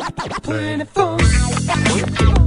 24.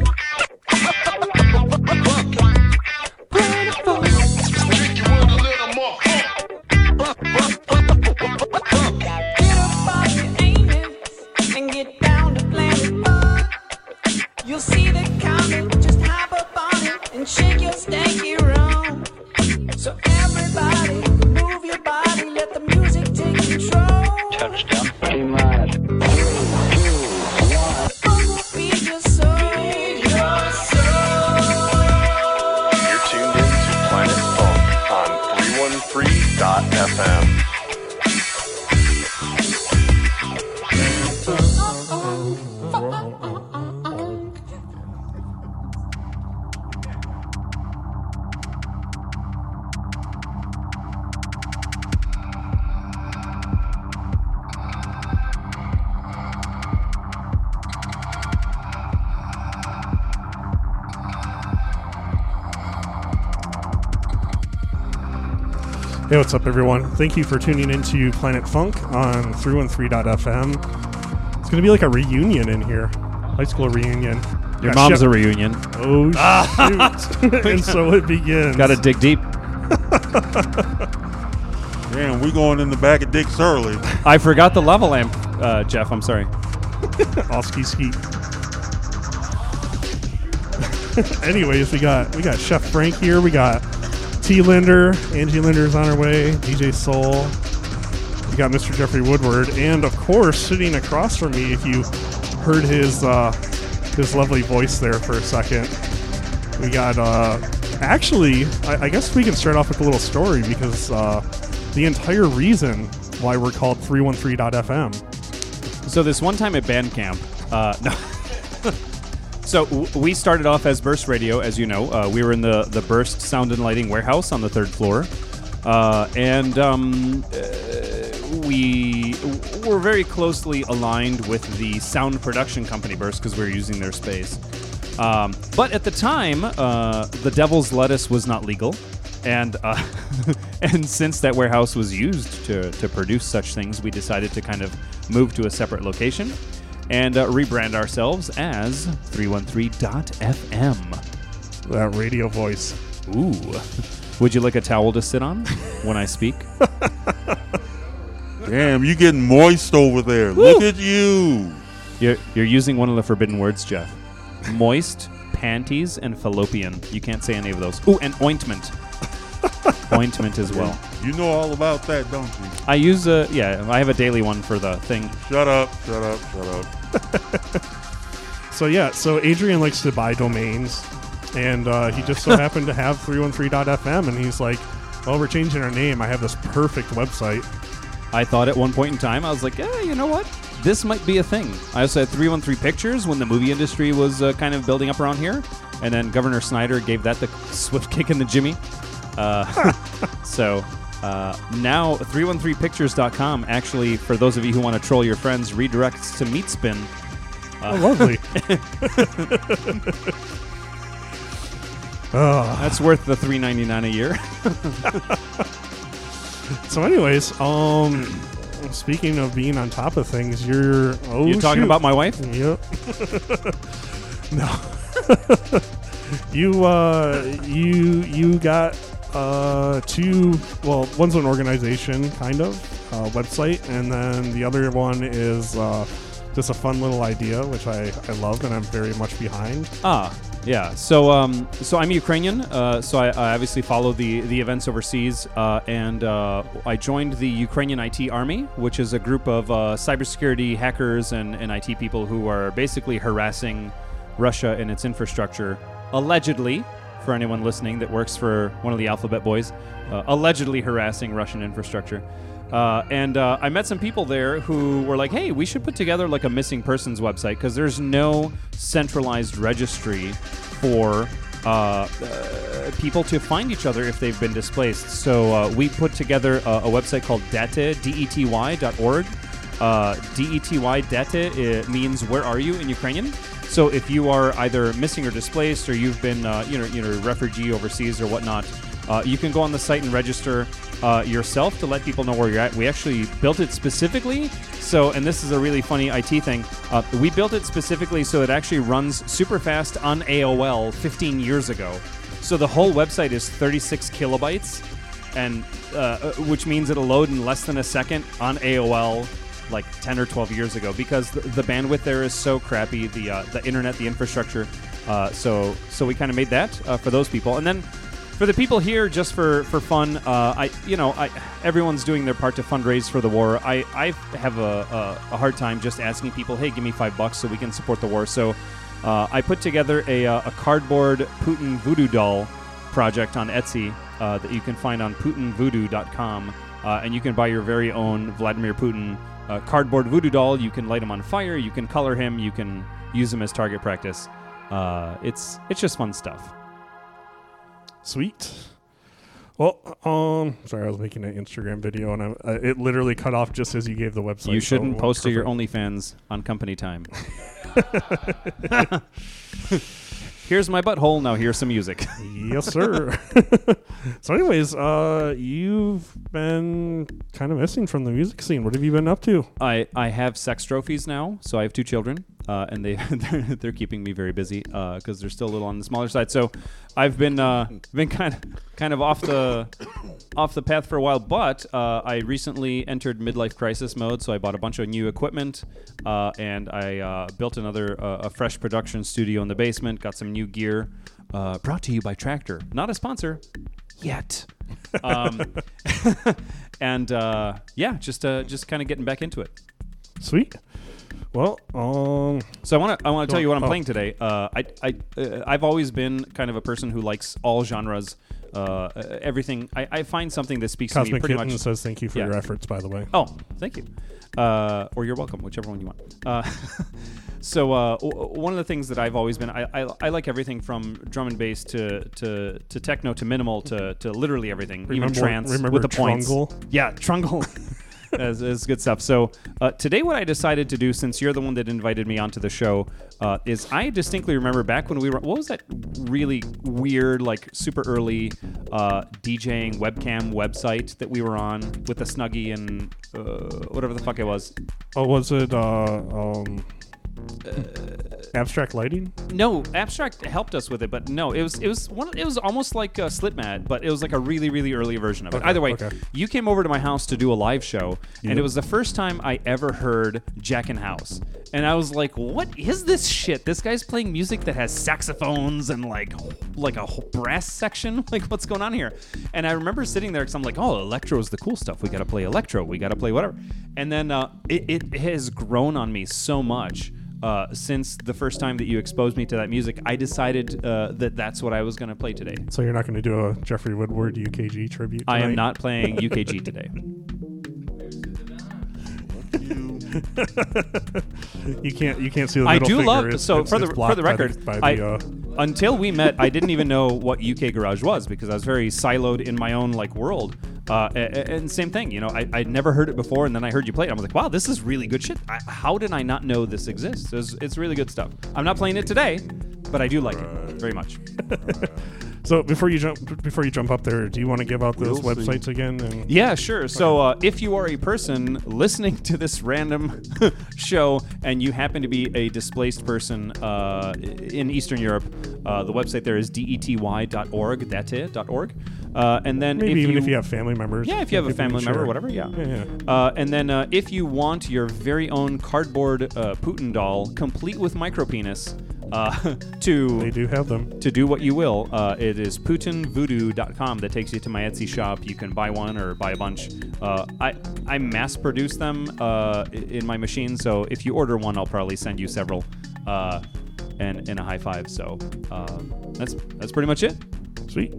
What's up, everyone? Thank you for tuning into Planet Funk on 313.fm. It's going to be like a reunion in here, high school reunion. Your Got mom's Chef- a reunion. Oh, shoot. and so it begins. Got to dig deep. Damn, we going in the back of Dick's early. I forgot the level amp, uh, Jeff. I'm sorry. Oski ski. Anyways, we got we got Chef Frank here. We got T Linder. Angie Linder's on her way. DJ Soul. We got Mr. Jeffrey Woodward, and of course, sitting across from me, if you heard his uh, his lovely voice there for a second, we got. Uh, actually, I, I guess we can start off with a little story because uh, the entire reason why we're called 313.fm. So this one time at band camp, uh, no. So we started off as Burst Radio, as you know. Uh, we were in the the Burst Sound and Lighting warehouse on the third floor, uh, and um, uh, we were very closely aligned with the sound production company Burst because we were using their space. Um, but at the time, uh, the Devil's Lettuce was not legal, and uh, and since that warehouse was used to to produce such things, we decided to kind of move to a separate location and uh, rebrand ourselves as 313.fm. That radio voice. Ooh. Would you like a towel to sit on when I speak? Damn, you getting moist over there. Look at you. You're, you're using one of the forbidden words, Jeff. Moist, panties, and fallopian. You can't say any of those. Ooh, and ointment. Ointment as well. You know all about that, don't you? I use a, yeah, I have a daily one for the thing. Shut up, shut up, shut up. So yeah, so Adrian likes to buy domains, and uh, he just so happened to have 313.fm, and he's like, "Well, we're changing our name. I have this perfect website." I thought at one point in time, I was like, yeah, you know what? This might be a thing. I also had 313 Pictures when the movie industry was uh, kind of building up around here. And then Governor Snyder gave that the swift kick in the jimmy. Uh, so uh, now 313pictures.com actually, for those of you who want to troll your friends, redirects to Meatspin. Oh, lovely. oh, That's worth the 3.99 a year. so, anyways, um, speaking of being on top of things, you're oh, you talking shoot. about my wife? Yep. no. you uh you you got uh two well one's an organization kind of uh, website and then the other one is uh just a fun little idea which I, I love and I'm very much behind. Ah, yeah. So, um, so I'm Ukrainian. Uh, so I, I obviously follow the the events overseas, uh, and uh, I joined the Ukrainian IT Army, which is a group of uh, cybersecurity hackers and, and IT people who are basically harassing Russia and its infrastructure, allegedly. For anyone listening that works for one of the Alphabet Boys, uh, allegedly harassing Russian infrastructure. Uh, and uh, I met some people there who were like, "Hey, we should put together like a missing persons website because there's no centralized registry for uh, uh, people to find each other if they've been displaced." So uh, we put together a, a website called dety, D-E-T-Y dot org. Uh, D-E-T-Y, it means "Where are you?" in Ukrainian. So if you are either missing or displaced, or you've been, uh, you know, you know, refugee overseas or whatnot, Uh, you can go on the site and register uh, yourself to let people know where you're at. We actually built it specifically. So, and this is a really funny IT thing. Uh, we built it specifically so it actually runs super fast on AOL 15 years ago. So the whole website is 36 kilobytes, and uh, uh, which means it'll load in less than a second on AOL like 10 or 12 years ago because the, the bandwidth there is so crappy the uh, the internet the infrastructure uh, so so we kind of made that uh, for those people. And then for the people here just for for fun uh, I you know I everyone's doing their part to fundraise for the war. I I have a, a, a hard time just asking people hey give me five bucks so we can support the war. So uh, I put together a, uh, a cardboard Putin voodoo doll project on Etsy that you can find on PutinVoodoo.com, uh, and you can buy your very own Vladimir Putin uh, cardboard voodoo doll. You can light him on fire. You can color him. You can use him as target practice. Uh, it's it's just fun stuff. Sweet. Well, um, sorry, I was making an Instagram video and I, uh, it literally cut off just as you gave the website. you shouldn't it post to your. OnlyFans on company time. Here's my butthole. Now here's some music. yes, sir. so, anyways, uh, you've been kind of missing from the music scene. What have you been up to? I, I have sex trophies now, so I have two children, uh, and they they're, they're keeping me very busy because they're still a little on the smaller side. So I've been uh, been kind of kind of off the off the path for a while, but uh, I recently entered midlife crisis mode. So I bought a bunch of new equipment, uh, and I uh, built another uh, a fresh production studio in the basement. Got some new gear. Uh, brought to you by Traktor, not a sponsor yet. Um, and uh, yeah, just uh, just kind of getting back into it. Sweet. Well, um, So I want to I want to tell you what I'm Oh. playing today. Uh, I I uh, I've always been kind of a person who likes all genres. Uh, everything. I, I find something that speaks to me Cosmic pretty Kitten much. says thank you for Yeah. your efforts, by the way. Oh, thank you. Uh, or you're welcome, whichever one you want. Uh, so uh, w- one of the things that I've always been, I, I, I like everything from drum and bass to to, to techno to minimal to, to literally everything, even trance remember with the points. Trungle? Yeah, Trungle. is, is good stuff. So uh, today, what I decided to do, since you're the one that invited me onto the show, uh, is I distinctly remember back when we were. What was that really weird, like super early uh, DJing webcam website that we were on with the Snuggie and uh, whatever the fuck it was? Oh, was it uh, abstract lighting? No, Abstract helped us with it, but no, it was it was one. It was almost like a slit mat, but it was like a really really early version of it. Okay, Either way, okay. you came over to my house to do a live show, and it was the first time I ever heard Jackin' House, and I was like, "What is this shit? This guy's playing music that has saxophones and like like a brass section. Like, what's going on here?" And I remember sitting there because I'm like, "Oh, electro is the cool stuff. We got to play electro. We got to play whatever." And then uh, it, it has grown on me so much uh, since the first time that you exposed me to that music, I decided uh, that that's what I was going to play today. So you're not going to do a Jeffrey Woodward UKG tribute? I am not playing UKG today. You can't. You can't see the I do love It's- so it's- for the for the by record. by I, uh, until we met, I didn't even know what UK Garage was because I was very siloed in my own like world. Uh, and same thing, you know, I, I'd never heard it before, and then I heard you play it. I was like, wow, this is really good shit. I, how did I not know this exists? It's, it's really good stuff. I'm not playing it today, but I do like it very much. So before you jump, before you jump up there, do you want to give out those We'll see. websites again? And Yeah, sure. So uh, if you are a person listening to this random show and you happen to be a displaced person uh, in Eastern Europe, uh, the website there is dety.org. That's it. .org. Uh, and then maybe if even you, if you have family members. yeah, if you have a family member, share. whatever, yeah. Yeah, yeah. Uh, and then uh, if you want your very own cardboard uh, Putin doll, complete with micropenis, uh, to They do have them. to do what you will. Uh, it is putinvoodoo.com that takes you to my Etsy shop. You can buy one or buy a bunch. Uh, I I mass produce them uh, in my machine, so if you order one, I'll probably send you several, uh, and and a high five. So uh, that's that's pretty much it. Sweet.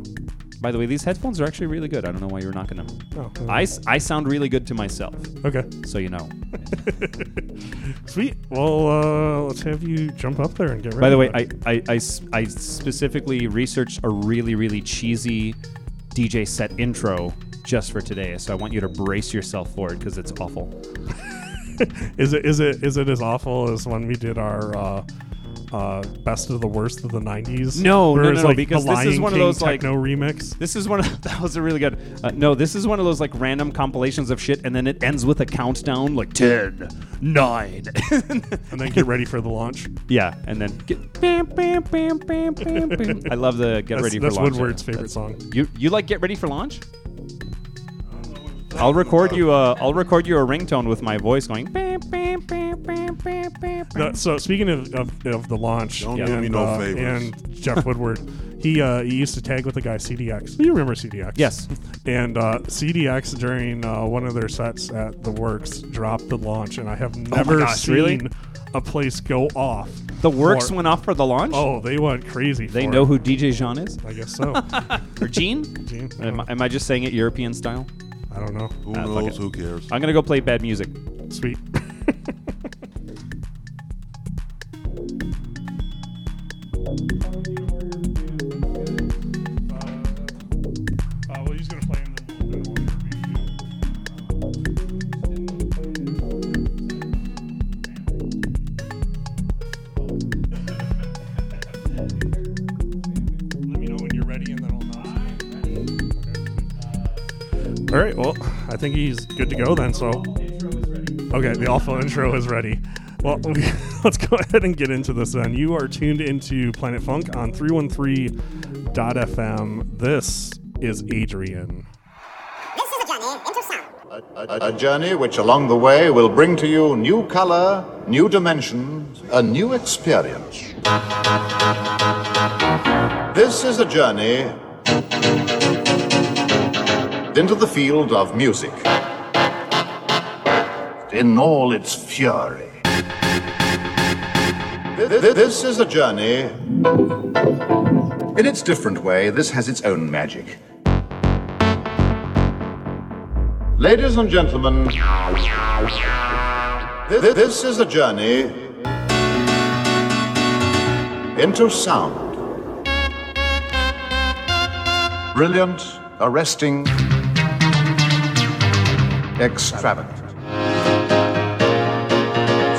By the way, these headphones are actually really good. I don't know why you were knocking them. Oh, I, s- I sound really good to myself, okay. so you know. Sweet. Well, uh, let's have you jump up there and get ready. By the way, bud. I, I, I s- I specifically researched a really, really cheesy DJ set intro just for today. So I want you to brace yourself for it because it's awful. is it is it is it as awful as when we did our uh, uh, best of the worst of the '90s? No, no, no, no, like because this is one of those, like- techno remix. This is one of that was a really good. Uh, no, this is one of those like random compilations of shit, and then it ends with a countdown like 10, 9. And then get ready for the launch. yeah, and then get bam, bam, bam, bam, bam, bam. I love the get That's, ready that's for launch. Woodward's favorite song. You you like get ready for launch? I'll record you. Uh, I'll record you a ringtone with my voice going. Bam, bam, bam, bam, bam, bam, No, so speaking of, of, of the launch Don't and, do me no uh, favors. and Jeff Woodward, he uh, he used to tag with the guy CDX. Do you remember CDX? Yes. And uh, CDX during uh, one of their sets at the Works dropped the launch, and I have never Oh gosh, seen really? a place go off. The works for- went off for the launch. Oh, they went crazy. they for know it. who DJ Jean is, I guess so. or Gene. Gene? Am, I- am I just saying it European style? I don't know. Who Ah, fuck knows? it. Who cares? I'm gonna go play bad music. Sweet. think he's good to go then. So. Okay, the awful intro is ready. Well, let's go ahead and get into this then. You are tuned into Planet Funk on 313.fm. This is Adrian. This is a journey into sound. A, a journey which along the way will bring to you new color, new dimensions, a new experience. This is a journey into the field of music. In all its fury. Th- th- This is a journey. In its different way, this has its own magic. Ladies and gentlemen, this is a journey into sound. Brilliant, arresting, extravagant.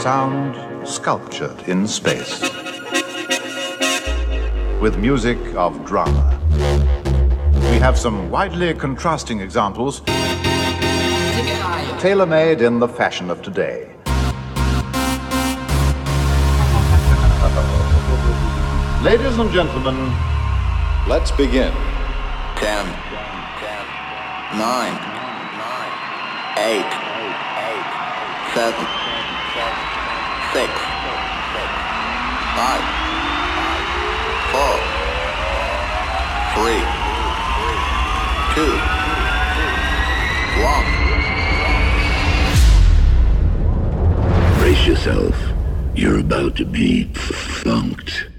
Sound sculptured in space. With music of drama. We have some widely contrasting examples tailor made in the fashion of today. Ladies and gentlemen, let's begin. Ten, nine, eight, seven, six, five, four, three, two, one. Brace yourself. You're about to be funked.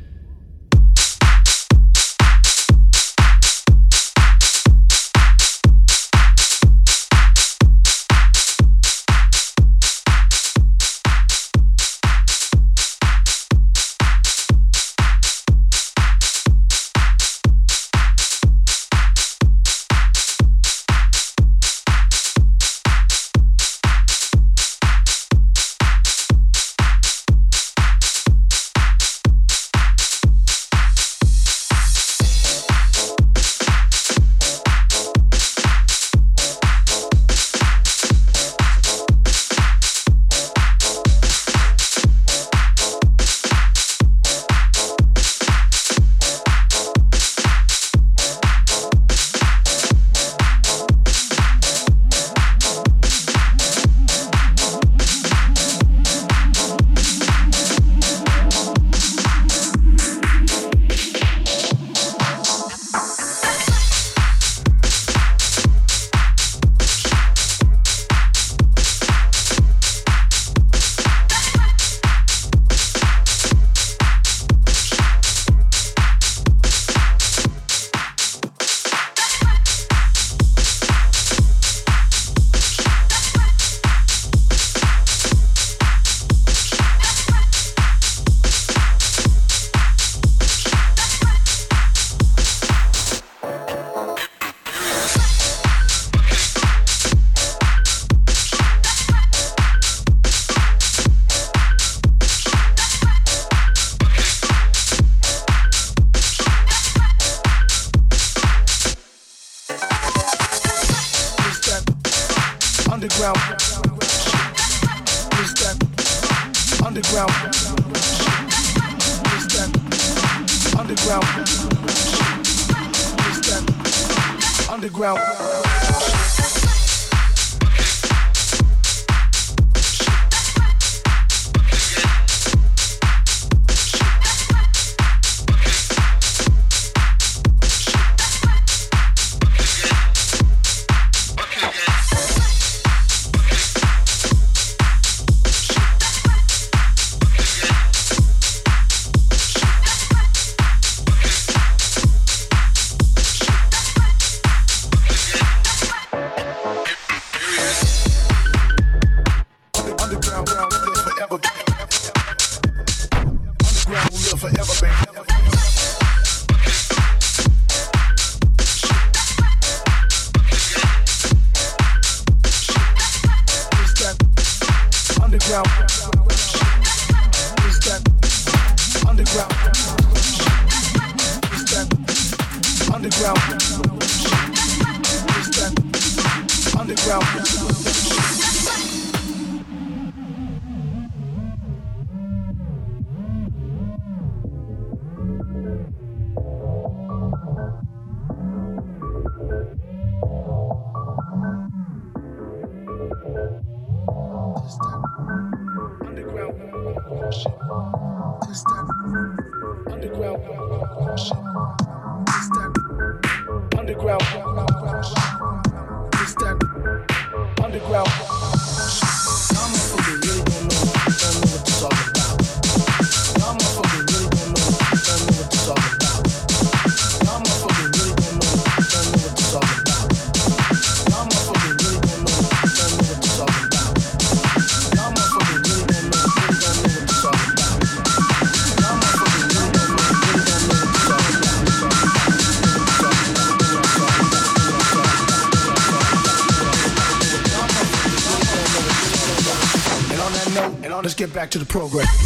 Program.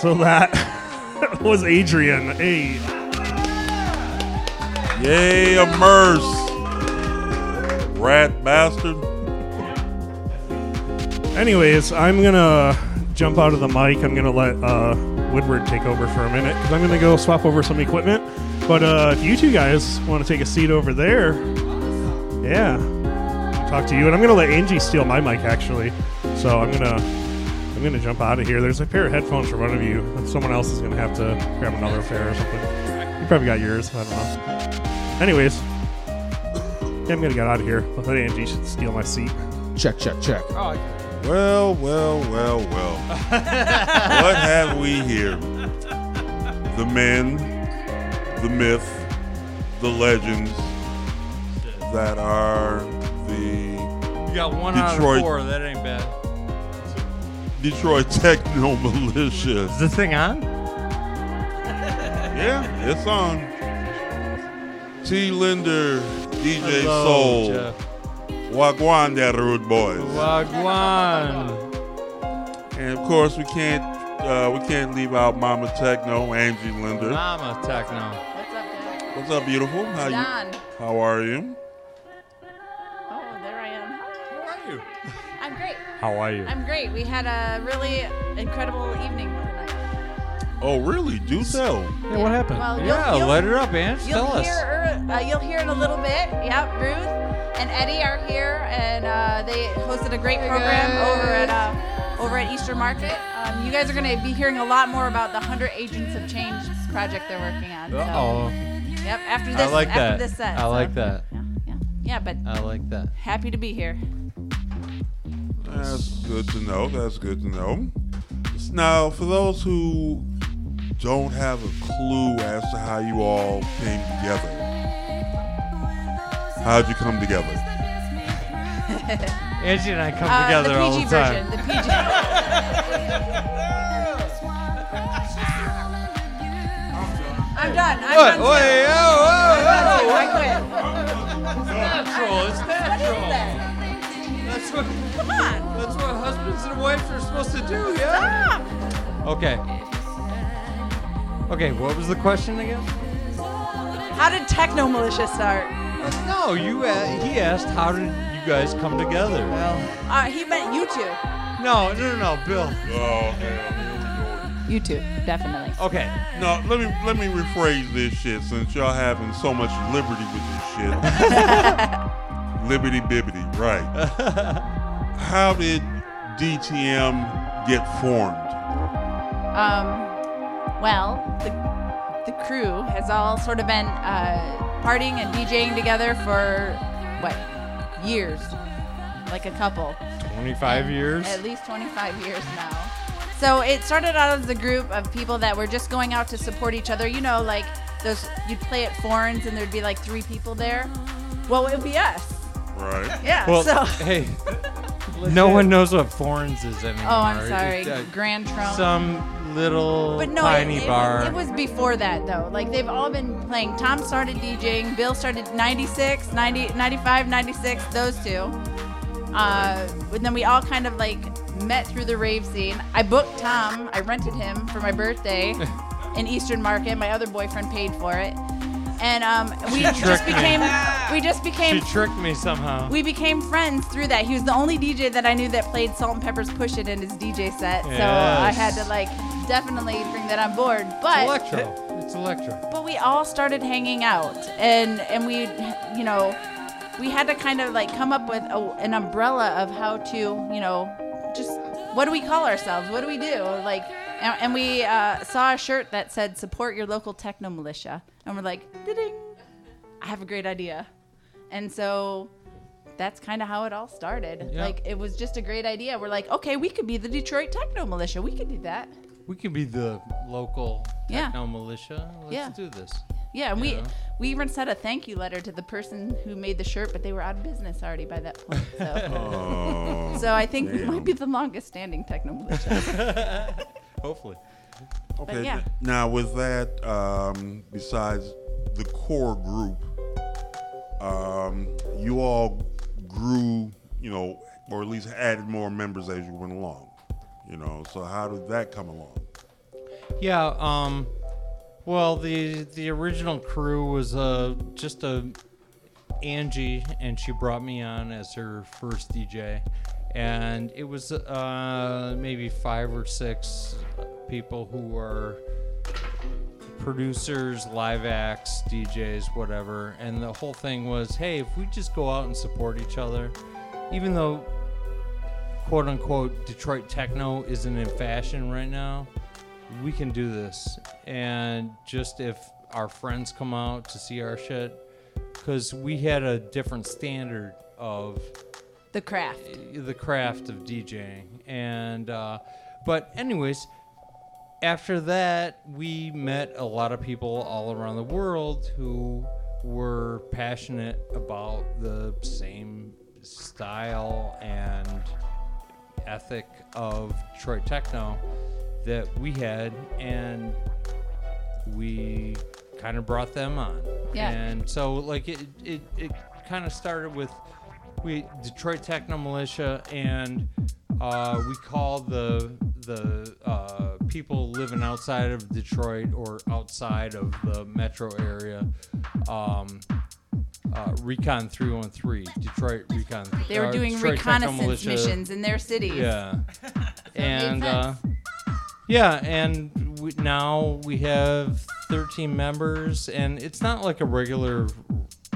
So that was Adrian. Hey, Yay, immerse. Rat bastard. Anyways, I'm gonna jump out of the mic. I'm gonna let uh, Woodward take over for a minute because I'm gonna go swap over some equipment. But uh, if you two guys want to take a seat over there, yeah, talk to you. And I'm gonna let Angie steal my mic actually. So I'm gonna I'm gonna jump out of here. There's a pair of headphones for one of you. Someone else is gonna have to grab another pair or something. You probably got yours. I don't know. Anyways, yeah, I'm gonna get out of here. I Let Angie should steal my seat. Check, check, check. Oh, Well, well, well, well. what have we here? The men, the myth, the legends that are the You got one out Detroit of four. That ain't bad. Detroit Techno Militia. Is this thing on? Yeah, it's on. T. Linder, DJ Hello, Soul. Jeff. Wagwan, that rude boys. Wagwan. And of course, we can't uh, we can't leave out Mama Techno, Angie Linder. Mama Techno. What's up, Dad? What's up, beautiful? How Don. you? How are you? Oh, there I am. How are you? I'm great. How are you? I'm great. We had a really incredible evening tonight. Oh, really? Do tell. Yeah, what happened? Well, you'll- yeah, you'll- let her up, Ange. You'll Tell us. hear her, uh, you'll hear in a little bit. Yep, Ruth and Eddie are here, and uh, they hosted a great program over at uh, over at Eastern Market. Um, you guys are going to be hearing a lot more about the Hundred Agents of Change project they're working on. So. Uh-oh. Yep. After this, I this, like after that. this set. I so- like that. Yeah, yeah, Yeah, but I like that. happy to be here. That's good to know. That's good to know. Now, for those who don't have a clue as to how you all came together, how'd you come together? Angie and I come Uh, together the all the time. version. The PG. I'm done. I'm What? done. Wait, too. oh, oh, I'm oh, done. I quit. It's natural. It's natural. What is that? That's what. Come on. That's what husbands and wives are supposed to do. Yeah. Okay. Okay. What was the question again? How did Techno Militia start? No, you. Uh, he asked, "How did you guys come together?" Well, Uh, he meant you two. no, no, no, no, Bill. Oh hell. You two, definitely. Okay. No, let me let me rephrase this shit since y'all having so much liberty with this shit. liberty bibbity, right. How did DTM get formed? Um, well, the, the crew has all sort of been uh, partying and DJing together for what years? Like a couple. 25 years. At least 25 years now. So it started out as a group of people that were just going out to support each other. You know, like those you'd play at Foran's and there'd be like three people there. Well, it would be us. Right. Yeah. Well, so. hey, no one knows what Foran's is anymore. Oh, I'm sorry. It's, uh, Grand Trunk. Some little But no, tiny it, it, bar. it was before that though. Like they've all been playing. Tom started DJing. Bill started 96, 90, 95, 96. Those two. Uh, and then we all kind of like met through the rave scene. I booked Tom. I rented him for my birthday in Eastern Market. My other boyfriend paid for it. And um, we She just tricked me. became we just became she tricked me somehow. we became friends through that. He was the only DJ that I knew that played Salt-N-Pepa's "Push It" in his DJ set, so I Yes. had to like definitely bring that on board. But it's electro. It's electro. but we all started hanging out, and and we, you know, we had to kind of like come up with a, an umbrella of how to, you know, just what do we call ourselves? What do we do? Like, and, and we uh, saw a shirt that said "Support your local techno militia," and we're like, ding, I have a great idea, and so. That's kind of how it all started. Yeah. Like it was just a great idea. We're like, okay, we could be the Detroit Techno Militia. We could do that. We could be the local Yeah. techno militia. Let's Yeah. do this. Yeah, and we Yeah. we even sent a thank you letter to the person who made the shirt, but they were out of business already by that point. So, Oh, so I think we might be the longest standing techno militia. Hopefully. Okay. yeah. th- Now, with that, um, besides the core group, um, you all grew, you know, or at least added more members as you went along. You know, so how did that come along? Yeah. Um. Well, the the original crew was uh just a Angie, and she brought me on as her first DJ, and it was uh maybe five or six people who were producers, live acts, DJs, whatever. And the whole thing was, hey, if we just go out and support each other, even though quote unquote Detroit techno isn't in fashion right now, we can do this. And just if our friends come out to see our shit, because we had a different standard of the craft. the craft of DJing. And, uh, but, anyways, after that, we met a lot of people all around the world who were passionate about the same style and ethic of Detroit techno that we had, and we kind of brought them on. Yeah. And so like it it, it kind of started with we Detroit Techno Militia and uh, we called the the uh, people living outside of Detroit or outside of the metro area um, uh, Recon 313 Detroit Recon They were uh, doing Detroit reconnaissance missions in their cities. Yeah. So it made and uh, yeah, and we, now we have 13 members, and it's not like a regular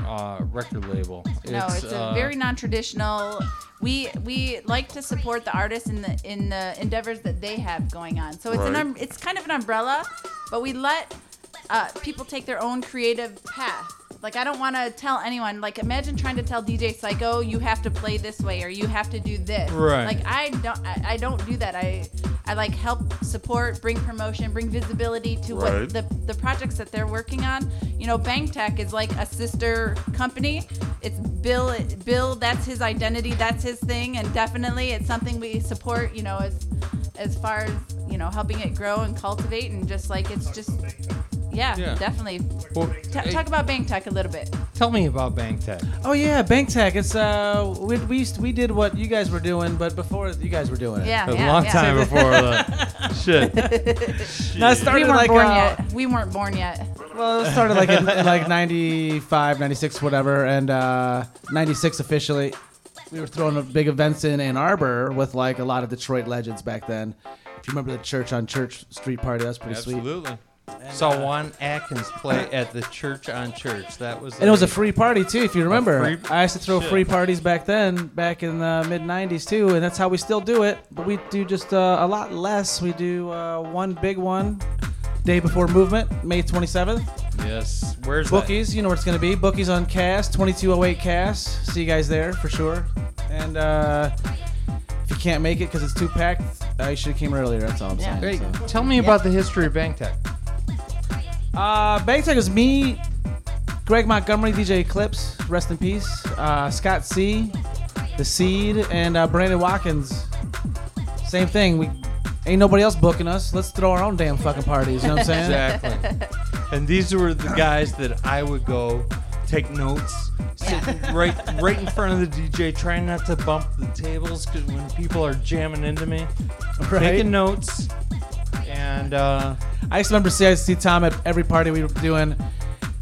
uh, record label. No, it's a uh, very non-traditional. We we like to support the artists in the in the endeavors that they have going on. So it's an Right. um, it's kind of an umbrella, but we let uh, people take their own creative path. Like I don't want to tell anyone. Like imagine trying to tell DJ Psycho you have to play this way or you have to do this. Right. Like I don't I, I don't do that. I I like help support, bring promotion, bring visibility to Right. what the the projects that they're working on. You know, Bang Tech is like a sister company. It's Bill. Bill, that's his identity. That's his thing, and definitely it's something we support. You know, as as far as you know, helping it grow and cultivate, and just like it's just. Yeah, Yeah. definitely. Well, Ta- hey- talk about Bang Tech a little bit. Tell me about Bang Tech. Oh yeah, Bang Tech. It's uh, we we, used- we did what you guys were doing, but before you guys were doing it. Yeah, A yeah, long yeah. time before the shit. No, it started we weren't like, born uh, yet. We weren't born yet. Well, it started like in, in like 95, 96, whatever, and uh, 96 officially. We were throwing a big events in Ann Arbor with like a lot of Detroit legends back then. If you remember the Church on Church Street party, that's pretty sweet. Absolutely. Saw Juan Atkins play at the Church on Church. That was And it was a free party too, if you remember. free- I used to throw Shit. free parties back then, back in the mid '90s too, and that's how we still do it. But we do just uh, a lot less. We do uh, one big one, day before movement, May 27th. Yes. Where's that? Bookies, you know where it's gonna be. Bookies on Cass, 2208 Cass. See you guys there for sure. And uh, if you can't make it because it's too packed, uh, you should have came earlier. That's all I'm saying. Hey, so. tell me about the history of Bang Tech. Uh, Bang Tech is me, Greg Montgomery, DJ Eclipse, rest in peace. Uh, Scott C, The Seed, and uh, Brandon Watkins. Same thing. We ain't nobody else booking us. Let's throw our own damn fucking parties. You know what I'm saying? Exactly. and these were the guys that I would go take notes, sit right right in front of the DJ, trying not to bump the tables because when people are jamming into me, Right. taking notes. And uh, I used to remember see, I see Tom at every party we were doing,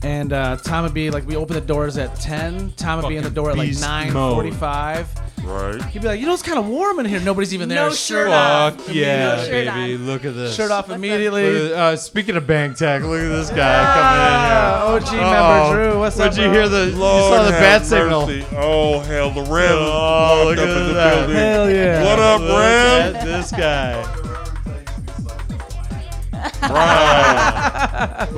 and uh, Tom would be like, we open the doors at 10. Tom would be in the Fucking door at like beast mode. 9:45. Right. He'd be like, you know, it's kind of warm in here. Nobody's even there. No shirt on. fuck yeah, No shirt baby! Look at this. Shirt off Look immediately. at- uh, speaking of Bang Tech, look at this guy Ah, coming in OG here. member Drew, what's up? Did you bro? hear the? you saw the have bat signal. mercy. Oh hell, the Rev Oh, look walked up at in the that. building. Hell yeah. What up, Look Rev? at this guy. Right.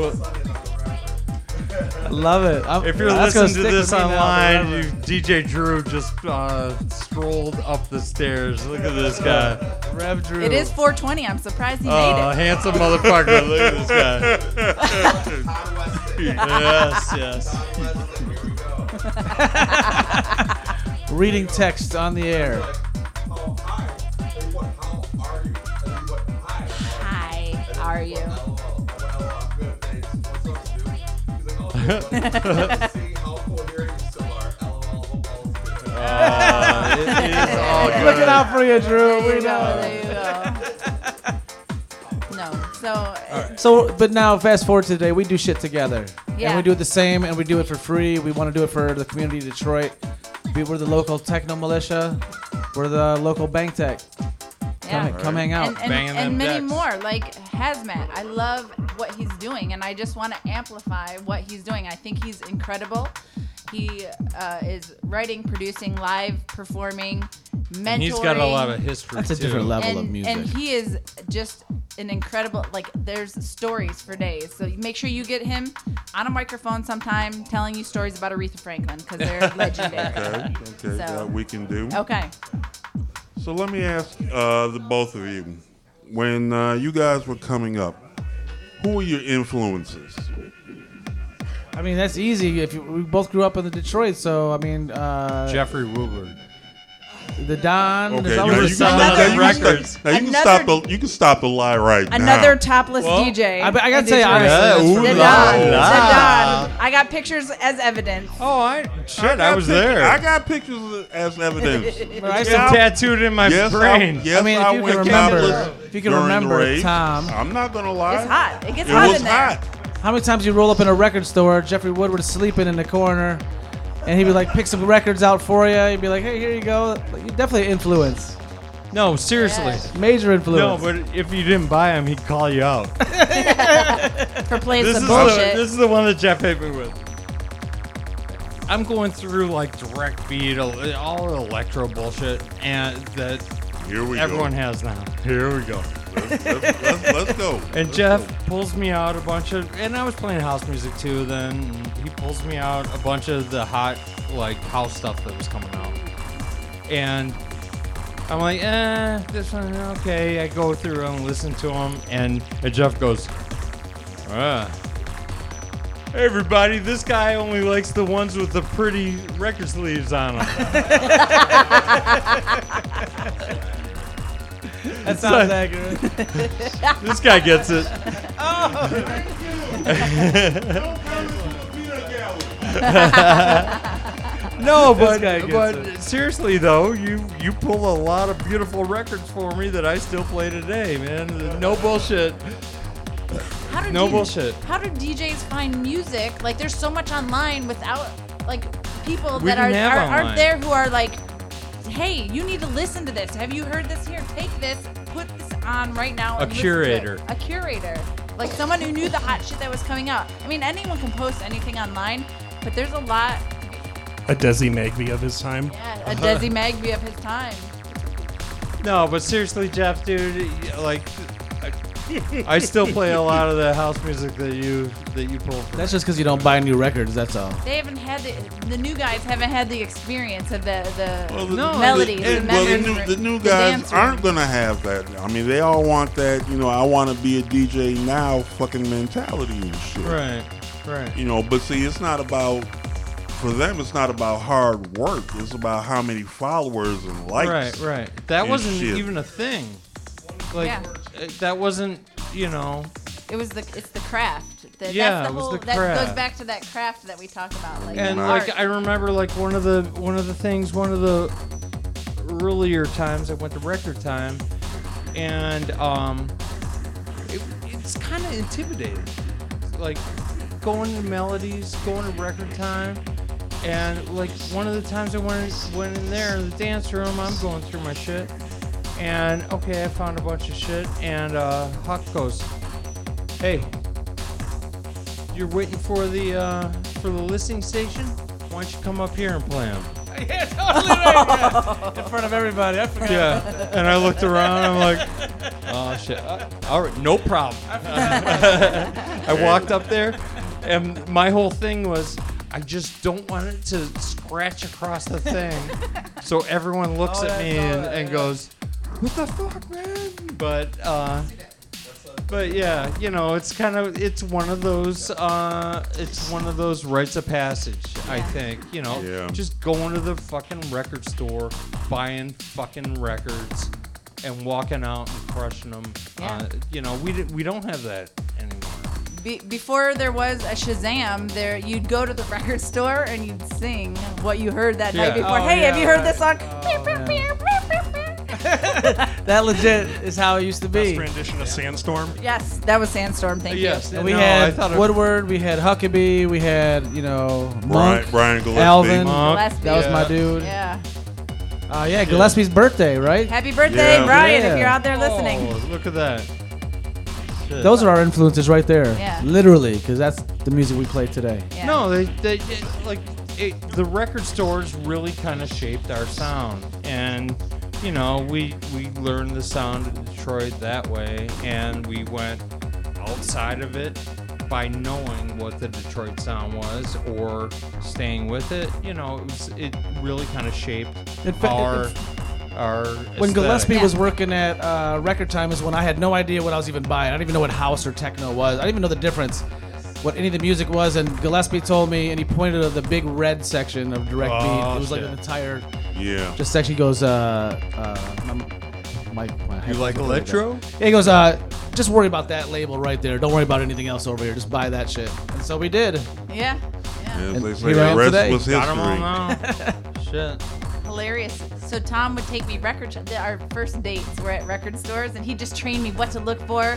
Love it. I'm- If you're that's gonna listening to stick this with me now online, forever. you, DJ Drew just uh, strolled up the stairs. Look at this guy. Rev Drew. It is 420. I'm surprised he Oh, made it. handsome motherfucker. Look at this guy. yes, yes. reading text on the air. Hi, are you? Uh, it is all good. Looking out for you, Drew. There We you go. know. There you go. No, so So, but now fast forward to today, we do shit together, and Yeah. we do it the same, and we do it for free. We want to do it for the community of Detroit. We- We're the local techno militia. We're the local bang tech. Yeah. Come, come hang out. and, and, Banging and them many decks. more like hazmat i love what he's doing and i just want to amplify what he's doing i think he's incredible he uh, is writing producing live performing mentoring And he's got a lot of history. That's a too. different level and, of music. and he is just an incredible like there's stories for days so make sure you get him on a microphone sometime telling you stories about aretha franklin because they're legendary Okay. Okay. So- That we can do. okay So let me ask uh, the both of you, when uh, you guys were coming up, who were your influences? I mean, that's easy. If you, we both grew up in the Detroit, so I mean, uh, Jeffrey Woodward. The Don. Okay, there's now you, some- can, now you, Records. can, now you can stop the you can stop the lie right now. Another topless Well, DJ. I- I gotta in tell you honestly, Yeah, ooh the Don. la. The ah. Don. I got pictures as evidence. Oh, I shit, I, got was pictures- there. I got pictures as evidence. But I it's still- tattooed in my yes, brain. I, yes, I mean, if I you can remember- if you can remember. Tom. I'm not gonna lie. It's hot. It gets It hot was in there. hot. How many times you roll up in a record store, Jeffrey Woodward sleeping in the corner, and he'd be like, pick some records out for you. He'd be like, hey, here you go. Like, you definitely influence. No, seriously. Major influence. No, influence. but if you didn't buy him, he'd call you out. For playing this some is bullshit. The, this is the one that Jeff hit me with. I'm going through like direct beat, all electro bullshit, and that Here we everyone go. has now. Here we go. Let's, let's, let's, let's go. And Jeff go. pulls me out a bunch of, and I was playing house music too. Then he pulls me out a bunch of the hot like house stuff that was coming out, and I'm like, eh, this one okay. I go through and listen to them, and, and Jeff goes, ah. Hey everybody, this guy only likes the ones with the pretty record sleeves on them. that sounds accurate. this guy gets it. Oh! no, This but guy gets but it. seriously though, you you pull a lot of beautiful records for me that I still play today, man. No bullshit. How do No D- bullshit. How do DJs find music? Like, there's so much online without like people We that are, are aren't there who are like, hey, you need to listen to this. Have you heard this? Here, take this, put this on right now. A and to it." curator. A curator. Like someone who knew the hot shit that was coming out. I mean, anyone can post anything online, but there's a lot. A Desi Magby of his time. Yeah, a Desi Magby of his time. No, but seriously, Jeff, dude, like I still play a lot of the house music that you that you pull. From. That's just because you don't buy new records. That's all. They haven't had the the new guys haven't had the experience of the the Well, the, melodies, the, the, and- well, the new, the new guys dance aren't gonna have that. I mean, they all want that. You know, I want to be a DJ now, fucking mentality and shit. Right, right. You know, but see, it's not about for them. It's not about hard work. It's about how many followers and likes. Right, right. That wasn't shit. even a thing. Like Yeah. That wasn't, you know. It was the it's the craft. The, Yeah, that's it was whole, the that goes back to that craft that we talk about, like and art. like I remember like one of the one of the things one of the earlier times I went to record time and um it, it's kind of intimidating like going to melodies going to record time and like one of the times I went went in there in the dance room I'm going through my shit and okay I found a bunch of shit and uh Huck goes hey you're waiting for the uh, for the listening station. Why don't you come up here and play them? yeah, totally right. yeah. In front of everybody. I forgot. Yeah, and I looked around. I'm like, oh shit. Uh, all right, no problem. I walked up there, and my whole thing was, I just don't want it to scratch across the thing, so everyone looks Oh, at me and, and goes, "What the fuck, man?" But uh, but yeah, you know, it's kind of it's one of those uh, it's one of those rites of passage. I think you know, Yeah. just going to the fucking record store, buying fucking records, and walking out and crushing them. Yeah. Uh, you know, we di- we don't have that anymore. Be- before there was a Shazam, there you'd go to the record store and you'd sing what you heard that night Yeah. before. Oh, hey, have yeah, you heard right. this song? That legit is how it used to be. Best rendition of Sandstorm. Yes, that was Sandstorm. Thank Yes. you. And we No, had Woodward, we had Huckaby, we had you know Brian, Monk, Brian Gillespie. Alvin. Monk, Gillespie. That was my dude. Yeah. Uh, yeah, Gillespie's birthday, right? Happy birthday, Yeah. Brian! Yeah. If you're out there listening. Oh, look at that. Shit. Those are our influences right there. Yeah. Literally, because that's the music we play today. Yeah. No, they, they it- like it, the record stores really kind of shaped our sound, and you know we we learned the sound of Detroit that way, and we went outside of it by knowing what the Detroit sound was or staying with it. You know, it was it really kind of shaped fa- our in- our When aesthetic. Gillespie Yeah. was working at uh, Record Time is when I had no idea what I was even buying. I didn't even know what house or techno was. I didn't even know the difference. What any of the music was, and Gillespie told me, and he pointed to the big red section of direct beat. Oh, It was like an entire Yeah. just section. He goes, uh, uh, my, my, my You like electro? Yeah, he goes, uh, just worry about that label right there. Don't worry about anything else over here. Just buy that shit. And so we did. Yeah. yeah. And they say, here I the am rest today. was Got 'em all history. Shit. Hilarious. So Tom would take me record. sh- Our first dates were at record stores, and he just trained me what to look for.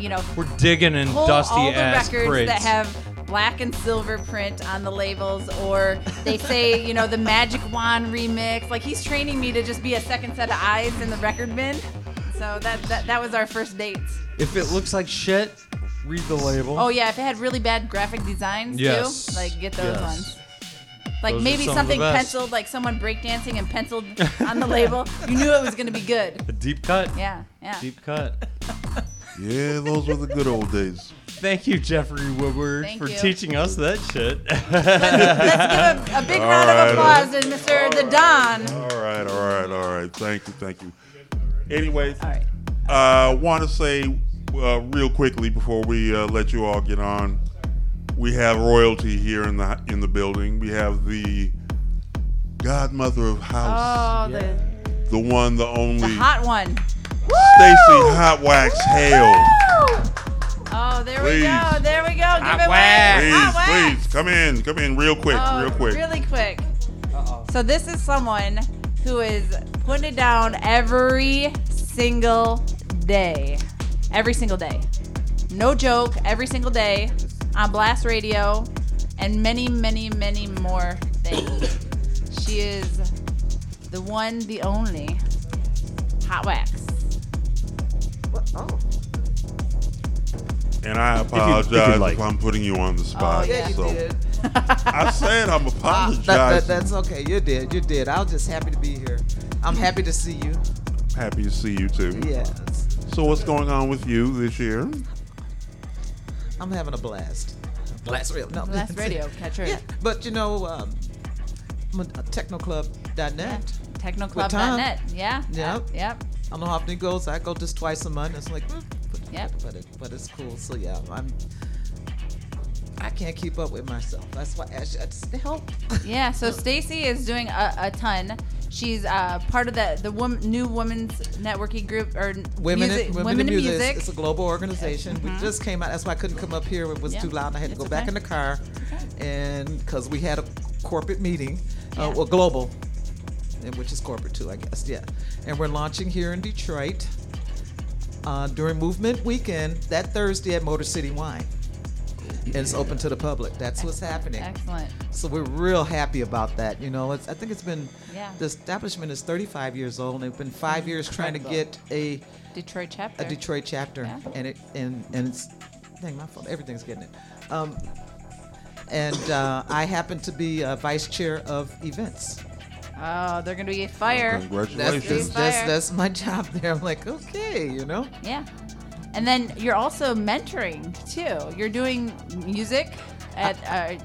You know, We're digging in pull dusty all the ass records crates. that have black and silver print on the labels, or they say, you know, the Magic Wand remix. Like he's training me to just be a second set of eyes in the record bin. So that that, that was our first dates. if it looks like shit, read the label. Oh yeah, if it had really bad graphic designs Yes. too, like get those Yes. ones. Like Those maybe some something penciled, like someone breakdancing and penciled on the label. You knew it was gonna be good. A deep cut. Yeah, yeah. Deep cut. Yeah, those were the good old days. Thank you, Jeffrey Woodward, Thank for you. teaching us that shit. Let's give a, a big All round right. of applause to Mr. The Don. All right, all right, all right. Thank you, thank you. Anyways, All right. I uh, want to say uh, real quickly before we uh, let you all get on, we have royalty here in the in the building. We have the godmother of house, Oh, the, the one, the only, the only hot one. Stacy Hot Wax Hale. Oh, there we Please. go. There we go. Give Hot it wax. away. Please, Hotwaxx. please, come in, come in, real quick, Oh, real quick. Really quick. So this is someone who is putting it down every single day. Every single day. No joke, every single day on Blast Radio and many, many, many more things. she is the one, the only Hotwaxx. And I if you'd apologize if. I'm putting you on the spot. Oh, yeah, you so did. I said I'm Ah, apologizing. that, that, that's okay. You did. You did. I was just happy to be here. I'm happy to see you. Happy to see you too. Yes. So what's going on with you this year? I'm having a blast. Blast radio. No, Blast Radio, Catcher. Yeah, but you know, um, I'm a- a technoclub.net. Technoclub.net. Yeah. Yep. Yep. I don't know how often it goes. I go just twice a month. It's like, mm, but, Yep. but, it, but it's cool. So yeah, I'm. I can't keep up with myself. That's why I should just help. Yeah, so Stacy is doing a, a ton. She's uh, part of the the wom- new women's networking group or Women, music, in, women, women in music. music. It's, it's a global organization. Mhm. We just came out. That's why I couldn't come up here. It was Yeah, too loud. I had to it's go back in the car, and because we had a corporate meeting, uh, well, global, and which is corporate too, I guess. Yeah, and we're launching here in Detroit uh, during Movement Weekend that Thursday at Motor City Wine. And it's open to the public. That's what's happening. Excellent. So we're real happy about that. You know, it's, I think it's been Yeah. the establishment is 35 years old, and it's been five years trying to get a Detroit chapter. a Detroit chapter, Yeah. and it and and it's dang my phone, everything's getting it. Um, and uh, I happen to be uh, vice chair of events. Oh, they're gonna be a fire. That's, Congratulations. that's, that's, that's my job there. I'm like, okay, you know. Yeah. And then you're also mentoring too. You're doing music at uh,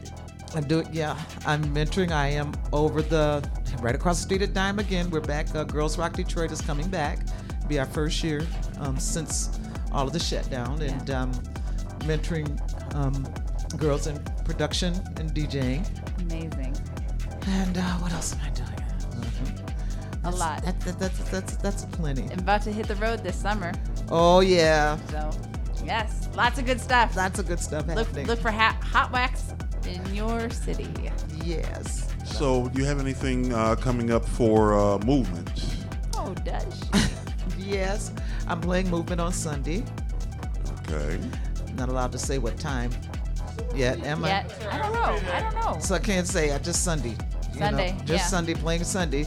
I do it. Yeah, I'm mentoring. I am over the right across the street at Dime again. We're back. Uh, Girls Rock Detroit is coming back. Be our first year um, since all of the shutdown, and um, mentoring um, girls in production and DJing. amazing. And uh, what else am I doing? A lot. That, that, that's that's that's plenty. I'm about to hit the road this summer. Oh yeah, So, yes, lots of good stuff. lots of good stuff Look, happening. look for ha- Hotwaxx in your city. yes. So, do you have anything uh, coming up for uh, movement? Oh, does Yes, I'm playing Movement on Sunday. Okay. Not allowed to say what time yet, am I? Yet. I don't know. I don't know. So I can't say. I just Sunday. You know, just yeah. Sunday playing Sunday,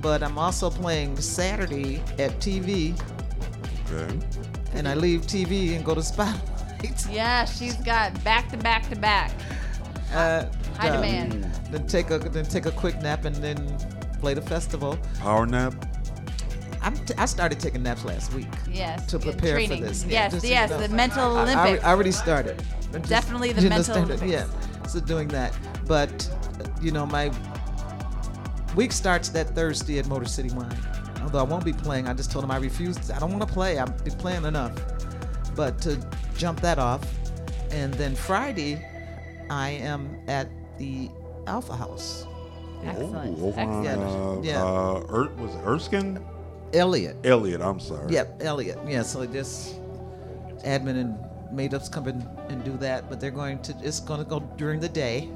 but I'm also playing Saturday at TV, Okay. and I leave TV and go to Spotlight. Yeah, she's got back to back to back. Uh, High uh, demand. Then take a then take a quick nap and then play the festival. Power nap. I'm t- I started taking naps last week. Yes. To prepare training. for this. Yes, just so you yes, know. the mental I- I, Olympics. I already started. I'm just- Definitely the you mental understand it? Olympics. Yeah. So doing that, but you know my week starts that Thursday at Motor City Wine. Although I won't be playing, I just told them I refuse. I don't want to play. I've been playing enough. But to jump that off, and then Friday, I am at the Alpha House. Excellent. Oh, over on, Yeah, uh, yeah. uh, Er- was it Erskine? Elliot. Elliot, I'm sorry. Yep, Elliot. Yeah, so just admin and made ups come in and do that, but they're going to. It's going to go during the day,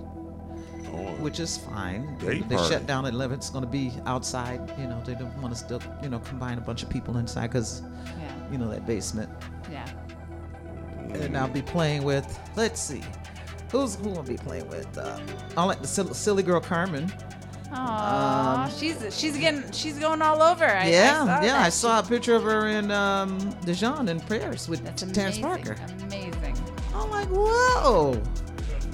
which is fine. Day they party. shut down at eleven. It's going to be outside. You know, they don't want to still, you know, combine a bunch of people inside because, Yeah. you know, that basement. Yeah. And I'll be playing with. Let's see, who's who I'll be playing with. Uh, I like the silly, silly girl Carmen. Aw, she's she's getting she's going all over. I, yeah, I saw yeah. that. I saw a picture of her in um, Djoon in Paris with Terrence amazing, Parker. Amazing. I'm like, whoa.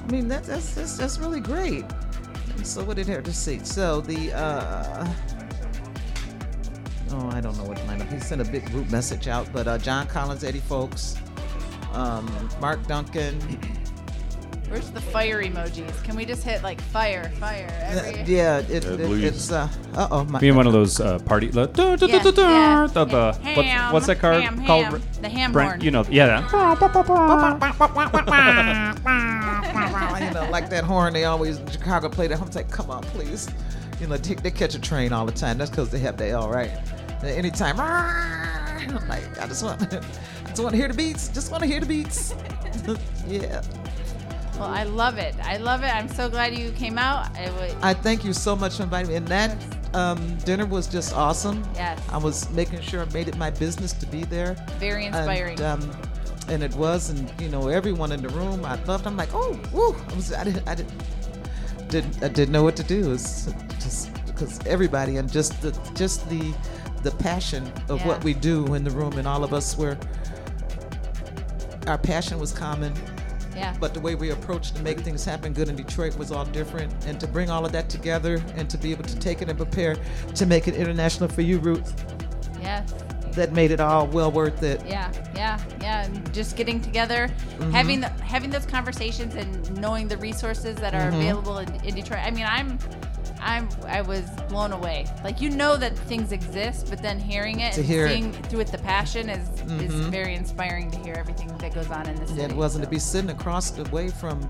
I mean, that, that's, that's that's really great. So what did her just see? So the uh oh, I don't know what lineup. He sent a big group message out, but uh, John Collins, Eddie Fowlkes, um, Mark Duncan. Where's the fire emojis? Can we just hit like fire, fire every? Yeah, it, At it- it's uh uh oh my. Be in one of those uh, party. The, Yeah, da- da- yeah, da- the- yeah. what's, Ham, what's that card ham, called? ham. The ham Brent, horn. You know, yeah. that. you know, like that horn they always in Chicago play that. I'm like, come on, please. You know, they, they catch a train all the time. That's because they have the L, right? And anytime, I'm like, I just want, I just want to hear the beats. Just want to hear the beats. yeah. Well, I love it. I love it. I'm so glad you came out. It was, I thank you so much for inviting me. And that um, dinner was just awesome. Yes. I was making sure I made it my business to be there. Very inspiring. And, um, and it was, and you know, everyone in the room, I loved. I'm like, oh, woo! I was, I didn't, I didn't, didn't, I didn't know what to do. It's just because everybody and just the, just the, the passion of Yeah. what we do in the room, and all of us were. Our passion was common. Yeah. But the way we approached to make things happen good in Detroit was all different. And to bring all of that together and to be able to take it and prepare to make it international for you, Ruth, yes. that made it all well worth it. Yeah, yeah, yeah. And just getting together, Mhm. having the, having those conversations, and knowing the resources that are Mhm. available in, in Detroit. I mean, I'm, I'm, I was blown away. Like you know that things exist, but then hearing it To and hear it. seeing through it the passion is is Mhm. very inspiring to hear everything that goes on in the city. And it wasn't to be sitting across the way from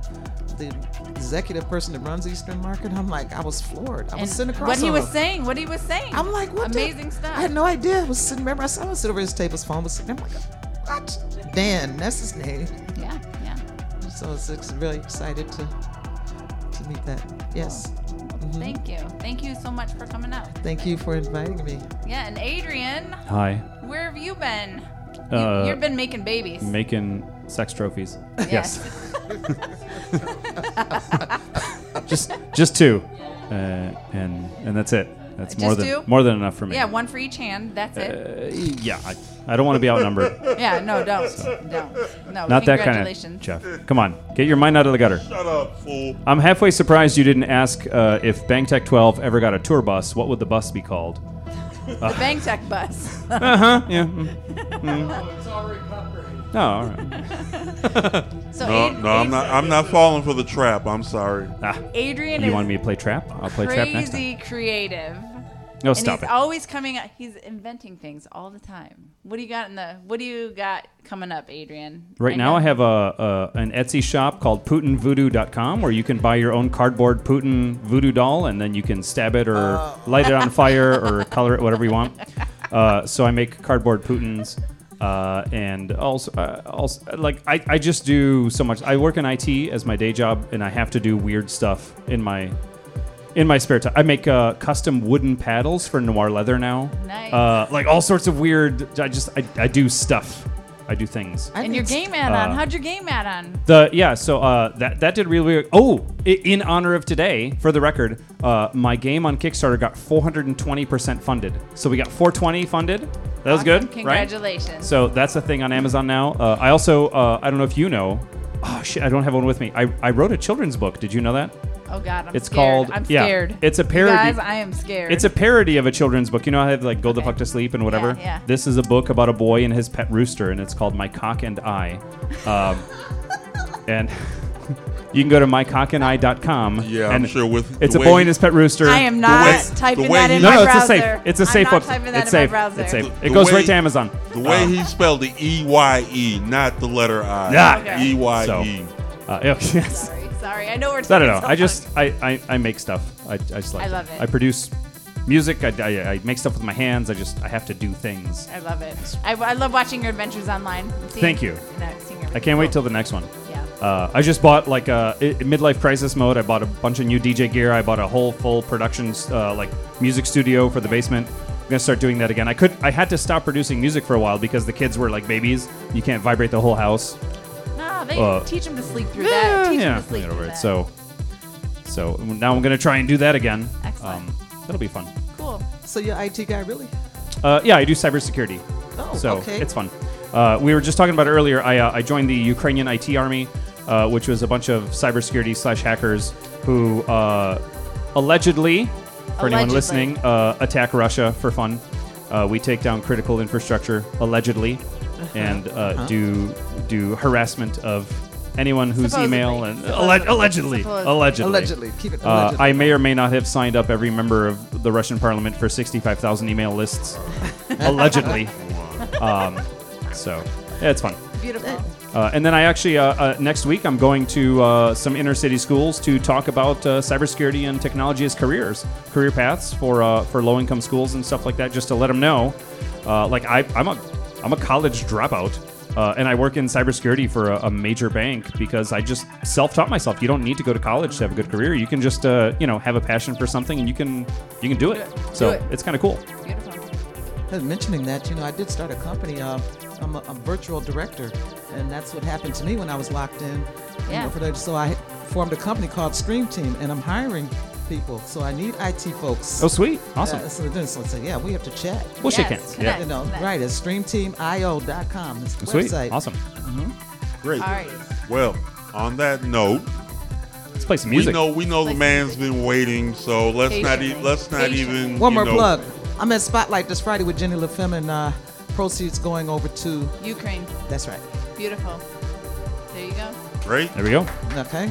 the executive person that runs Eastern Market. I'm like, I was floored. I was sitting across. what he was saying, what he was saying. I'm like, what? the- Amazing stuff. I had no idea. I was sitting. Remember, I saw him sit over his table. His phone. Was sitting. I'm like, what? Dan, that's his name. Yeah, yeah. So I was really excited to to meet that. Yes. Mhm. Thank you, thank you so much for coming out. Thank you for inviting me. Yeah, and Adrian, Hi. where have you been? You, Uh, you've been making babies. Making sex trophies. Yes. just just two, uh, and and that's it. That's more than two? more than enough for me. Yeah, one for each hand. That's it. Uh, yeah, I, I don't want to be outnumbered. yeah, no, don't, don't, no. Not that kind congratulations. of Jeff. Come on, get your mind out of the gutter. Shut up, fool. I'm halfway surprised you didn't ask uh, if Bang Tech 12 ever got a tour bus. What would the bus be called? The Bang Tech bus. Uh huh. Yeah. Mm. Mm. It's already copyrighted. Oh, all right. So no, Ad- no, I'm not. I'm not falling for the trap. I'm sorry. Ah, Adrian you is want me to play trap? I'll play trap next time. crazy creative. No, and stop he's it. always coming up. He's inventing things all the time. What do you got in the? What do you got coming up, Adrian? Right now, know- I have a, a an Etsy shop called PutinVoodoo.com where you can buy your own cardboard Putin voodoo doll, and then you can stab it or light it on fire or color it whatever you want. Uh, so I make cardboard Putins, uh, and also, uh, also like I, I just do so much. I work in IT as my day job, and I have to do weird stuff in my in my spare time. I make uh, custom wooden paddles for Noir Leather now. Nice. Uh, like all sorts of weird. I just I, I do stuff. I do things. and your game add-on. Uh, How'd your game add-on? The yeah, so uh, that that did really, really. Oh, in honor of today, for the record, uh, my game on Kickstarter got 420 percent funded. So we got 420 funded. That was Awesome. good, right? Congratulations. So that's a thing on Amazon now. Uh, I also, uh, I don't know if you know. Oh shit, I don't have one with me. I, I wrote a children's book. Did you know that? Oh God, I'm it's scared. called. I'm yeah, scared. it's a parody. guys, I am scared. It's a parody of a children's book. You know how I have like Go the Fuck to Sleep and whatever? Yeah, yeah. This is a book about a boy and his pet rooster, and it's called My Cock and I. Um, and you can go to mycockandI.com. Yeah, I'm and sure with it's a boy and his pet rooster. I am not typing that in no, my no, browser. it's a safe. It's a I'm safe not web- typing that it's safe. It's safe. The It goes way- right to Amazon. The way Um, he spelled the E Y E, not the letter I. Yeah. e y e. So, E. uh, yes. Sorry, sorry. I know we're. I don't know. so I just. I, I, I make stuff. I, I just like I love it. I produce music. I, I, I make stuff with my hands. I just I have to do things. I love it. I, I love watching your adventures online. seeing- Thank you. uh, I can't wait till the next one. Yeah. Uh, I just bought like a i- midlife crisis mode. I bought a bunch of new DJ gear. I bought a whole full productions uh, like music studio for the basement. I'm gonna start doing that again. I could I had to stop producing music for a while because the kids were like babies. You can't vibrate the whole house. No, they Uh, teach them to sleep through that. Teach yeah, them to sleep through over it. that. So so now I'm gonna try and do that again. Excellent. Um, that'll be fun. Cool. So you're an IT guy, really? Uh, yeah, I do cybersecurity. Oh, so okay. it's fun. Uh, we were just talking about it earlier. I, uh, I joined the Ukrainian IT army, uh, which was a bunch of cybersecurity slash hackers who uh, allegedly, for anyone listening, uh, attack Russia for fun. Uh, we take down critical infrastructure allegedly, and uh, Uh-huh. do do harassment of anyone whose Supposedly. email and Supposedly. alle- allegedly, Supposedly. allegedly, Allegedly. Keep it Uh. I may or may not have signed up every member of the Russian parliament for 65,000 email lists, allegedly. Um, so yeah, it's fun. Beautiful. Uh, and then I actually uh, uh, next week I'm going to uh, some inner city schools to talk about uh, cybersecurity and technology as careers, career paths for uh, for low income schools and stuff like that, just to let them know. Uh, like I, I'm a I'm a college dropout. Uh, and I work in cybersecurity for a, a major bank because I just self-taught myself. You don't need to go to college to have a good career. You can just, uh, you know, have a passion for something, and you can, you can do it. So it. it's kind of cool. And mentioning that, you know, I did start a company. Uh, I'm a, a virtual director, and that's what happened to me when I was locked in. you Yeah. know, for that. So I formed a company called Stream Team, and I'm hiring people. So I need IT folks. Oh, sweet. Awesome. Yeah, so then so I said, yeah, we have to chat. We'll shake Yes, hands. connect, You know, connect. right? It's streamteamio.com. It's the Sweet. website. Awesome. hmm Great. All right. Well, on that note, let's play some music. We know we know the man's been waiting, so let's not Patiently. e- let's not even One more know, plug. I'm at Spotlight this Friday with Jenny LaFemme, and uh, proceeds going over to. Ukraine. That's right. Beautiful. There you go. Great. There we go. Okay.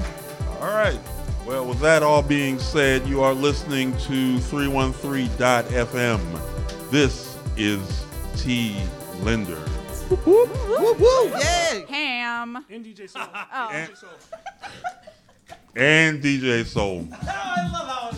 All right. Well, with that all being said, you are listening to 313.fm. This is T. Linder. Woo woo! Yay! Ham. And DJ Soul. Oh. And, and DJ Soul. I love how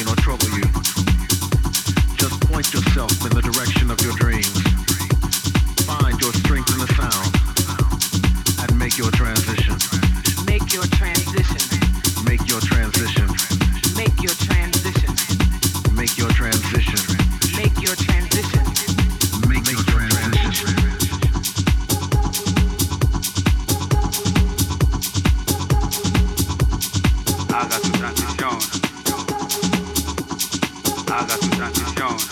or trouble you. Just point yourself in the direction of your dreams. Find your strength in the sound and make your transition. Make your transition. Make your transition. Make your transition. Make your transition. Make your transition. Make your transition. Jones.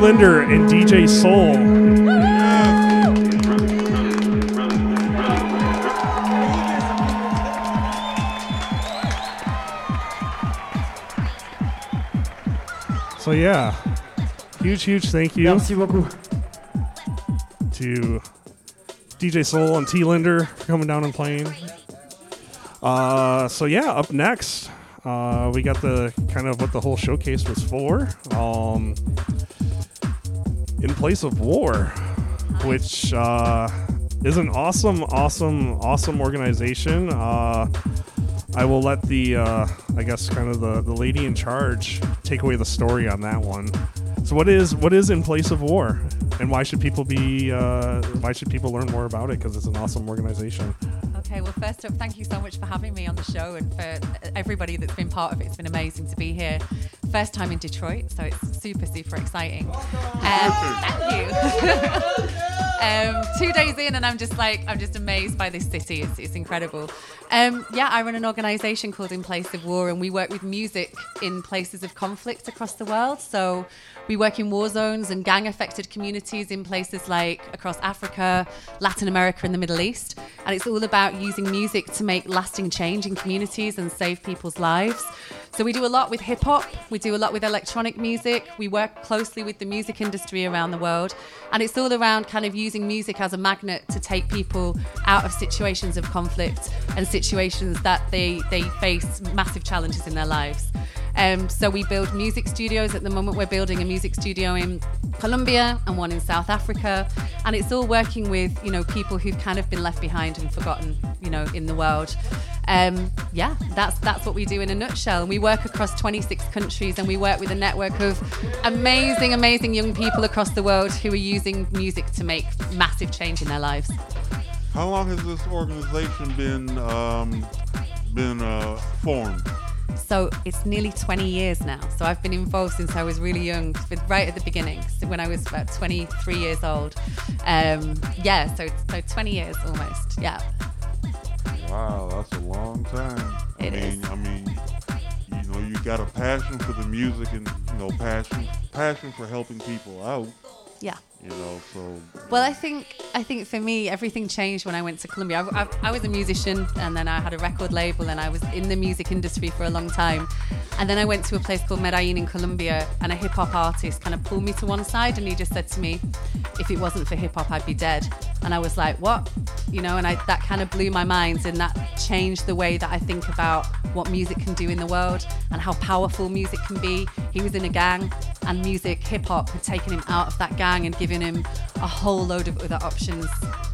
Linder and DJ Soul. So yeah, huge, huge thank you to DJ Soul and T. Linder for coming down and playing. Uh, so yeah, up next, uh, we got the kind of what the whole showcase was for. Um, in place of war, which uh, is an awesome, awesome, awesome organization. Uh, I will let the, uh, I guess, kind of the, the lady in charge take away the story on that one. So, what is what is in place of war, and why should people be uh, why should people learn more about it? Because it's an awesome organization. Okay, well, first up, thank you so much for having me on the show and for everybody that's been part of it. It's been amazing to be here. First time in Detroit, so it's super, super exciting. Um, thank you. um, two days in, and I'm just like, I'm just amazed by this city. It's, it's incredible. Um, yeah, I run an organization called In Place of War, and we work with music in places of conflict across the world. So we work in war zones and gang affected communities in places like across Africa, Latin America, and the Middle East. And it's all about using music to make lasting change in communities and save people's lives. So we do a lot with hip hop, we do a lot with electronic music, we work closely with the music industry around the world. And it's all around kind of using music as a magnet to take people out of situations of conflict and situations that they, they face massive challenges in their lives. Um, so we build music studios. At the moment, we're building a music studio in Colombia and one in South Africa, and it's all working with you know people who've kind of been left behind and forgotten, you know, in the world. Um, yeah, that's that's what we do in a nutshell. And we work across 26 countries, and we work with a network of amazing, amazing young people across the world who are using music to make massive change in their lives. How long has this organization been um, been uh, formed? So it's nearly 20 years now. So I've been involved since I was really young, right at the beginning, so when I was about 23 years old. Um, yeah, so, so 20 years almost. Yeah. Wow, that's a long time. It I mean, I mean, know, you got a passion for the music and you know, passion passion for helping people out. Yeah. You know, so Well, I think I think for me, everything changed when I went to Colombia. I, I, I was a musician, and then I had a record label, and I was in the music industry for a long time. And then I went to a place called Medellin in Colombia, and a hip hop artist kind of pulled me to one side, and he just said to me, "If it wasn't for hip hop, I'd be dead." And I was like, "What?" You know, and I, that kind of blew my mind, and that changed the way that I think about what music can do in the world and how powerful music can be. He was in a gang, and music, hip hop, had taken him out of that gang and given him a whole load of other options,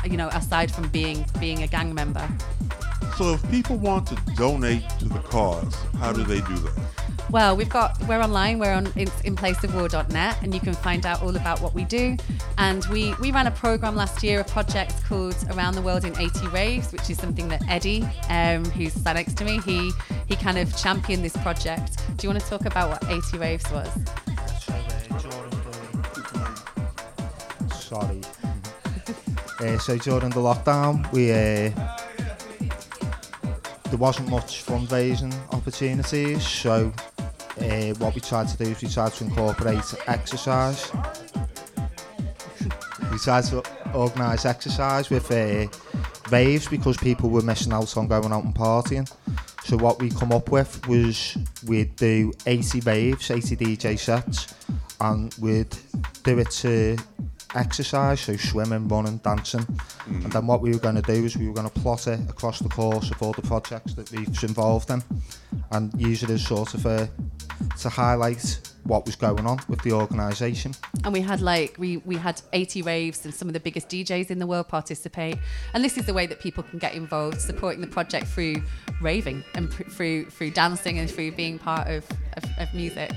you know, aside from being being a gang member. so if people want to donate to the cause, how do they do that? Well, we've got we're online. We're on in, inplaceofwar.net, and you can find out all about what we do. And we we ran a program last year, a project called Around the World in 80 Raves, which is something that Eddie, um, who's sat next to me, he he kind of championed this project. Do you want to talk about what 80 Raves was? Sorry. uh, so during the lockdown, we uh, there wasn't much fundraising opportunities, so uh, what we tried to do is we tried to incorporate exercise. we tried to organise exercise with uh, raves because people were missing out on going out and partying. So what we come up with was we'd do 80 waves, 80 DJ sets, and we'd do it to exercise, so swimming, running, dancing. And mm. then what we were going to do is we were going to plot it across the course of all the projects that we've involved in and use it as sort of a, to highlight what was going on with the organisation. And we had like we we had 80 raves and some of the biggest DJs in the world participate. And this is the way that people can get involved, supporting the project through raving and pr- through through dancing and through being part of, of, of music.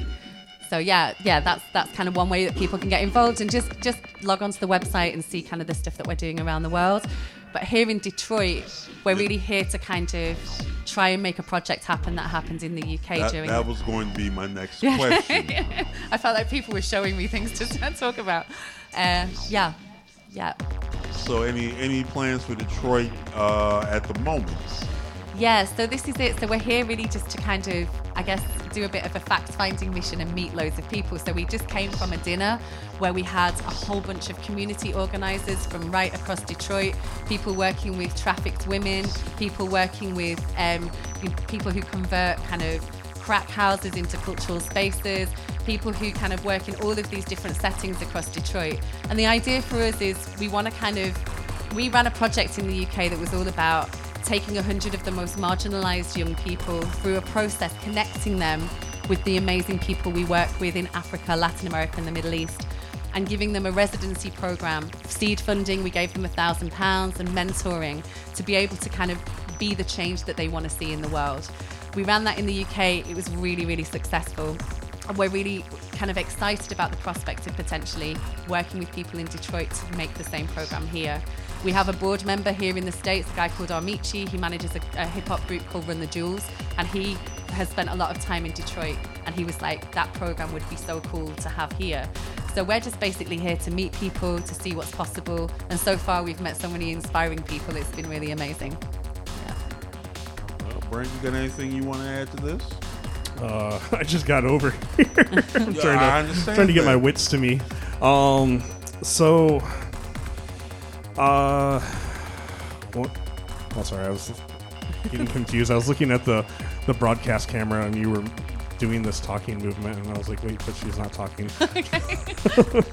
So yeah, yeah, that's that's kind of one way that people can get involved and just just log onto the website and see kind of the stuff that we're doing around the world. But here in Detroit, we're really here to kind of try and make a project happen that happens in the UK That, during that was going to be my next Yeah. question. I felt like people were showing me things to talk about. Uh, yeah, yeah, So, any any plans for Detroit uh, at the moment? yeah. So this is it. So we're here really just to kind of, I guess, do a bit of a fact-finding mission and meet loads of people. So we just came from a dinner where we had a whole bunch of community organisers from right across Detroit, people working with trafficked women, people working with um, people who convert kind of crack houses into cultural spaces, people who kind of work in all of these different settings across Detroit. And the idea for us is we want to kind of, we ran a project in the UK that was all about taking 100 of the most marginalized young people through a process, connecting them with the amazing people we work with in Africa, Latin America, and the Middle East and giving them a residency program, seed funding, we gave them a thousand pounds and mentoring to be able to kind of be the change that they want to see in the world. We ran that in the UK, it was really, really successful. And we're really kind of excited about the prospect of potentially working with people in Detroit to make the same program here. We have a board member here in the States, a guy called Amaechi. He manages a, a hip hop group called Run the Jewels, and he has spent a lot of time in Detroit. And he was like, that program would be so cool to have here. So we're just basically here to meet people, to see what's possible. And so far, we've met so many inspiring people. It's been really amazing. Uh, Brent, you got anything you want to add to this? Uh, I just got over here. I'm Yeah, trying to, I understand trying to get my wits to me. Um, so, uh, what? Oh, sorry, I was getting confused. I was looking at the the broadcast camera, and you were doing this talking movement, and I was like, wait, but she's not talking.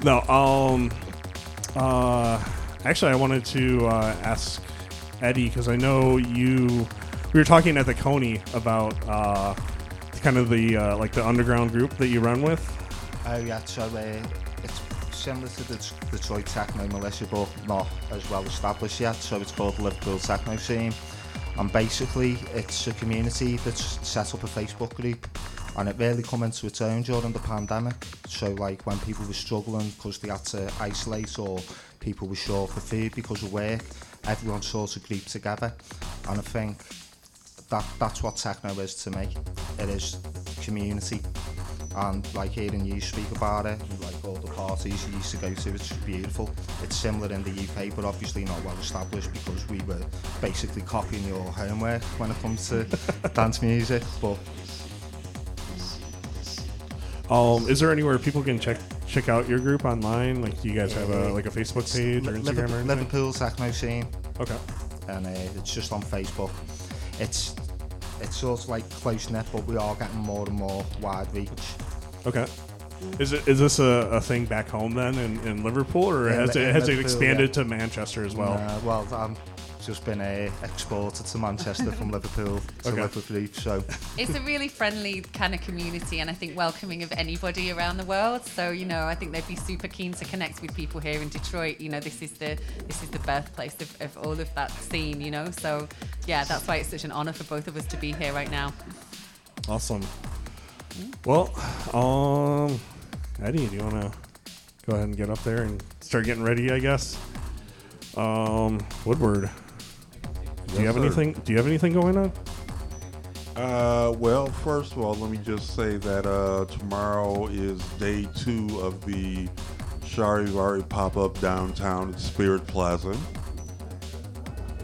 no, um, uh, actually, I wanted to uh, ask Eddie because I know you. We were talking at the Coney about uh, kind of the uh, like the underground group that you run with. Oh yeah, so uh, it's similar to the Detroit Techno Militia, but not as well established yet. So it's called Liverpool Techno Scene, and basically it's a community that's set up a Facebook group, and it really come into its own during the pandemic. So like when people were struggling because they had to isolate or people were short for food because of work, everyone sort of grouped together, and I think that that's what techno is to me. It is community. And like hearing you speak about it, like all the parties you used to go to, it's beautiful. It's similar in the UK, but obviously not well established because we were basically copying your homework when it comes to dance music. But Um, is there anywhere people can check check out your group online? Like, do you guys have a like a Facebook page or Instagram Liverpool, or anything? Liverpool Techno Scene. Okay. And uh, it's just on Facebook. It's it's sort of like close knit, but we are getting more and more wide reach. Okay. Is it is this a, a thing back home then in, in Liverpool, or In has Li- it in has it Liverpool, expanded yeah. to Manchester as well? Nah, well, I'm just been uh, exported to Manchester from Liverpool to Okay. Liverpool, so It's a really friendly kind of community and I think welcoming of anybody around the world. So, you know, I think they'd be super keen to connect with people here in Detroit. You know, this is the this is the birthplace of, of all of that scene, you know. So yeah, that's why it's such an honor for both of us to be here right now. Awesome. Well, um, Eddie, do you want to go ahead and get up there and start getting ready? I guess. Um, Woodward, do you Yes, have sir. anything? Do you have anything going on? Uh, well, first of all, let me just say that uh, tomorrow is day two of the Charivari pop up downtown at Spirit Plaza.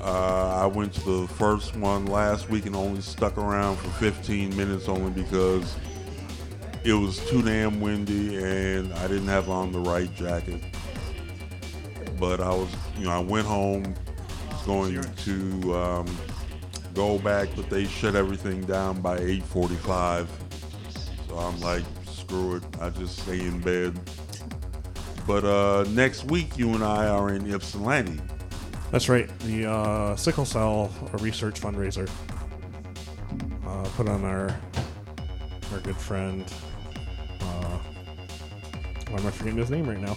Uh, I went to the first one last week and only stuck around for 15 minutes only because it was too damn windy and I didn't have on the right jacket. But I was, you know, I went home, going to um, go back, but they shut everything down by 8:45. So I'm like, screw it, I just stay in bed. But uh, next week, you and I are in Ypsilanti. That's right. The uh, sickle cell research fundraiser uh, put on our our good friend. Uh, why am I forgetting his name right now?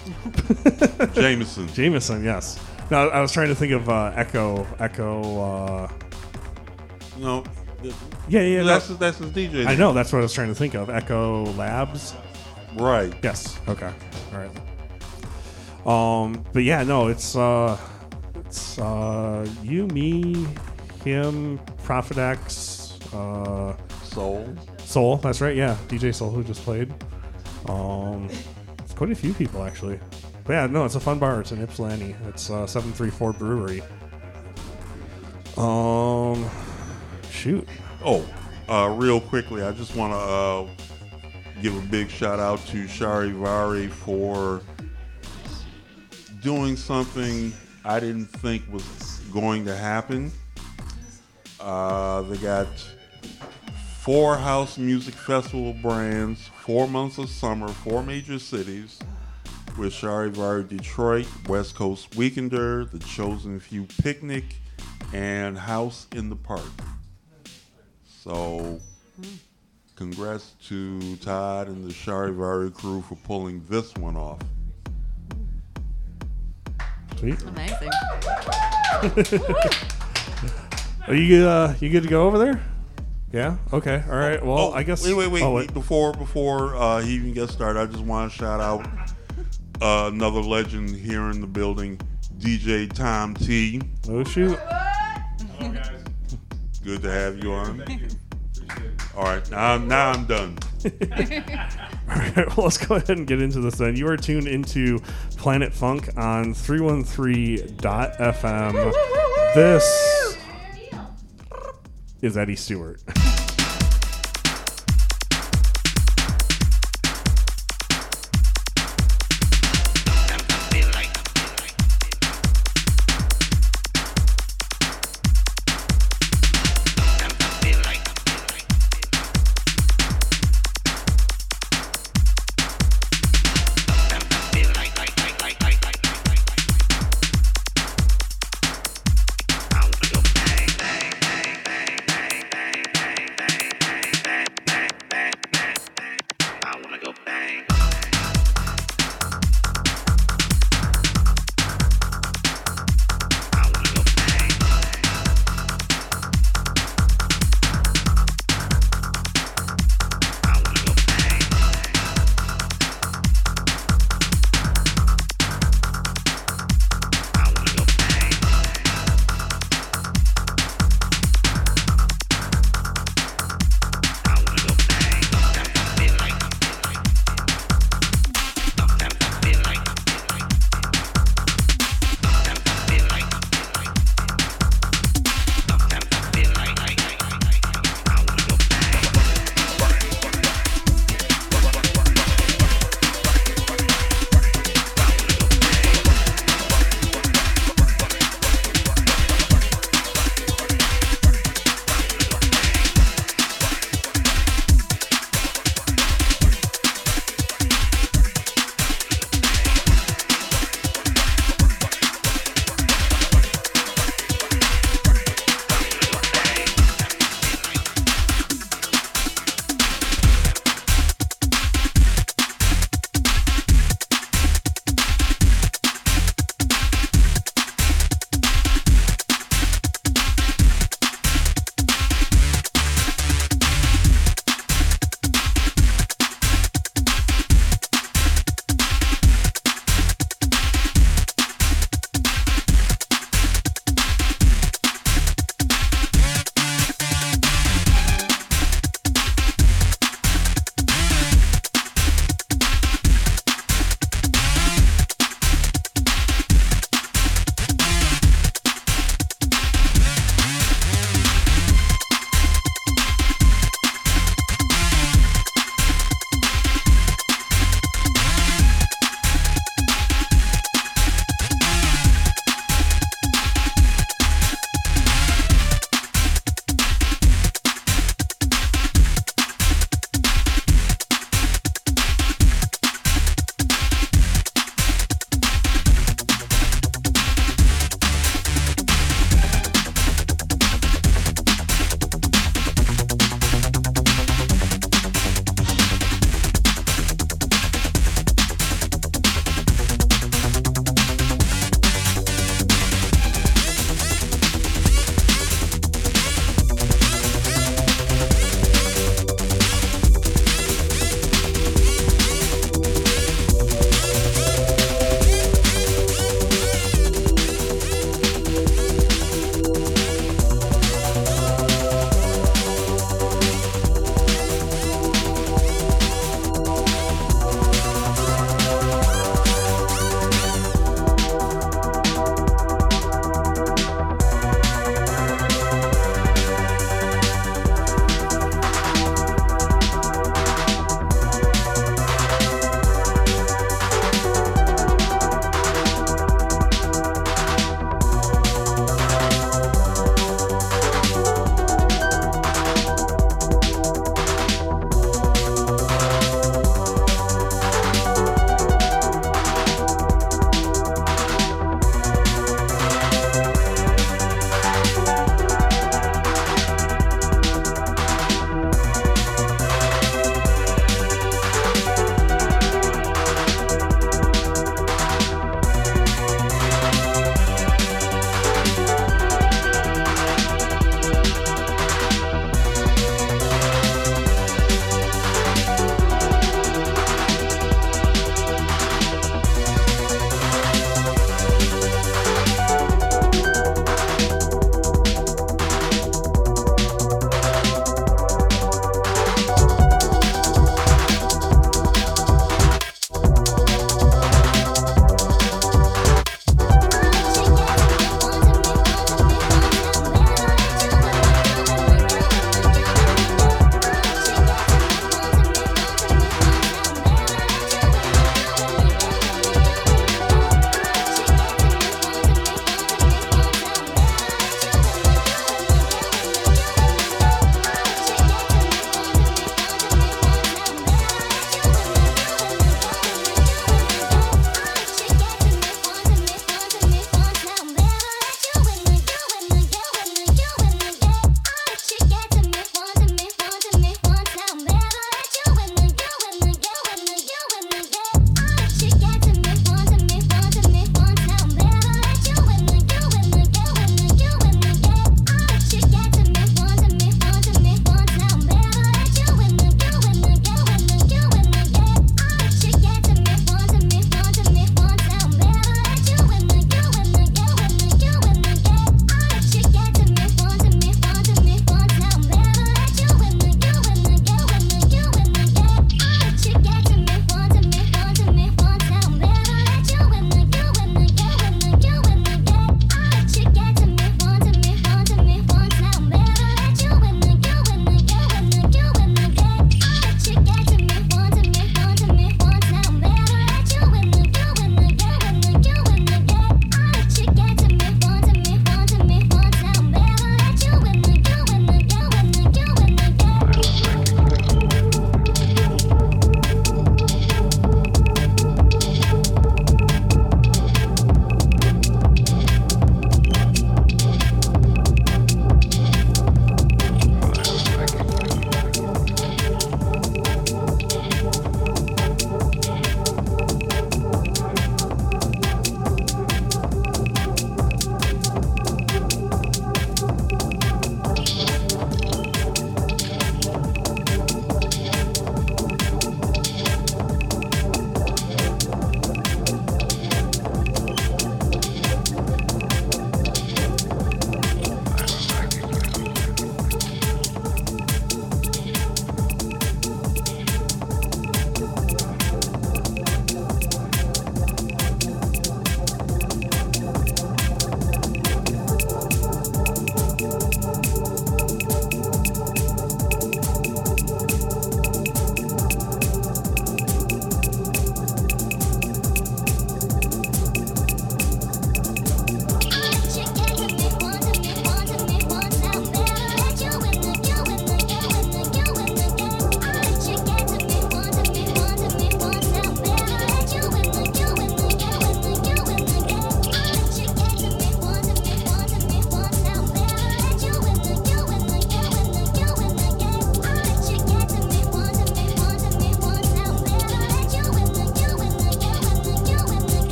Jameson. Jameson. Yes. No, I was trying to think of uh, Echo. Echo. Uh, No. yeah, yeah. That's no. that's his DJ. I know. That's what I was trying to think of. Echo Labs. Right. Yes. Okay. All right. Um. But yeah, no. It's uh, it's uh, you, me, him, Prophet X, uh, Soul. Soul. That's right. Yeah, DJ Soul who just played. Um, it's quite a few people actually. But yeah, no, it's a fun bar. It's in Ypsilanti. It's uh, seven three four Brewery. Um, shoot. Oh, uh, real quickly, I just want to uh, give a big shout out to Charivari for doing something I didn't think was going to happen. Uh, they got four house music festival brands, four months of summer, four major cities with Charivari Detroit, West Coast Weekender, The Chosen Few Picnic, and House in the Park. So, congrats to Todd and the Charivari crew for pulling this one off. Sweet. Amazing. Are you uh, you good to go over there? Yeah. Okay. All right. Well, I guess. Wait, wait, wait. Oh, wait. Before before uh, he even gets started, I just want to shout out uh, another legend here in the building, DJ Tom T. Oh shoot. Good to have you on. All right, now, now I'm done. All right, well, let's go ahead and get into this then. You are tuned into Planet Funk on 313.fm. This is Eddie Stewart.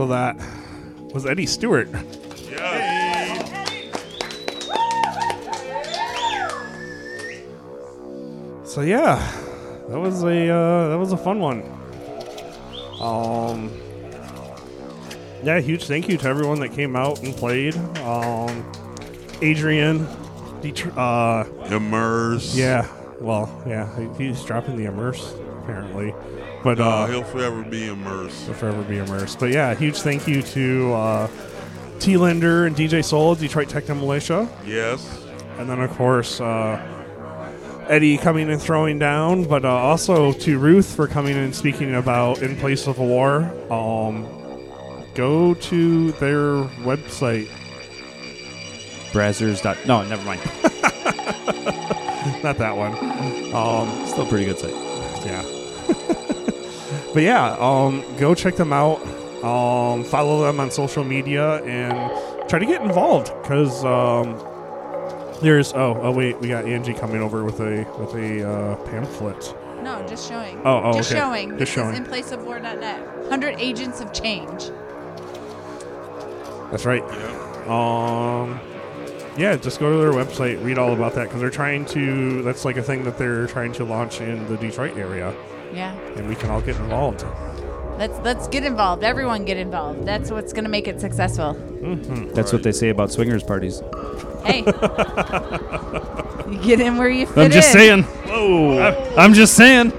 So that was Eddie Stewart. Yeah. So yeah, that was a uh, that was a fun one. Um, yeah, huge thank you to everyone that came out and played. Um, Adrian, Detr- uh, Immerse. Yeah, well, yeah, he- he's dropping the immerse apparently, but No, uh, he'll forever be immersed. He'll forever be immersed. But yeah, huge thank you to uh, T Linder and DJ Soul, Detroit Techno Militia. Yes. And then, of course, uh, Eddie coming and throwing down, but uh, also to Ruth for coming and speaking about In Place of a War. Um, go to their website. Brazzers. Dot, no, never mind. Not that one. Um, Still a pretty good site. Yeah. But yeah, um, go check them out. Um, follow them on social media and try to get involved because um, there's oh oh wait we got Angie coming over with a with a uh, pamphlet. No, just showing. Oh, oh, just okay. showing. Just this showing. is in place of war.net. 100 agents of change. That's right. Um, yeah, just go to their website, read all about that because they're trying to. That's like a thing that they're trying to launch in the Detroit area. Yeah. and we can all get involved. Let's let's get involved. Everyone get involved. That's what's going to make it successful. Mm-hmm. That's what they say about swingers parties. Hey. you get in where you fit I'm just in. saying. Whoa. I'm just saying.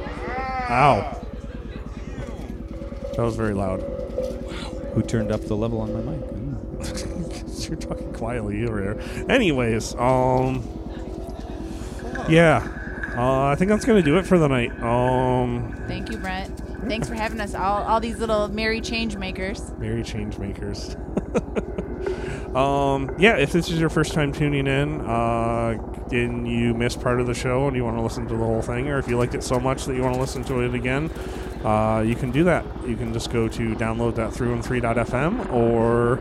Ow. That was very loud. Who turned up the level on my mic? You're talking quietly over there. Anyways, um, yeah, uh, I think that's gonna do it for the night. Um, Thank you, Brent. Thanks for having us all all these little merry change makers. Merry change makers. um, yeah, if this is your first time tuning in, uh, and you missed part of the show and you want to listen to the whole thing, or if you liked it so much that you want to listen to it again, uh, you can do that. You can just go to download.313.fm or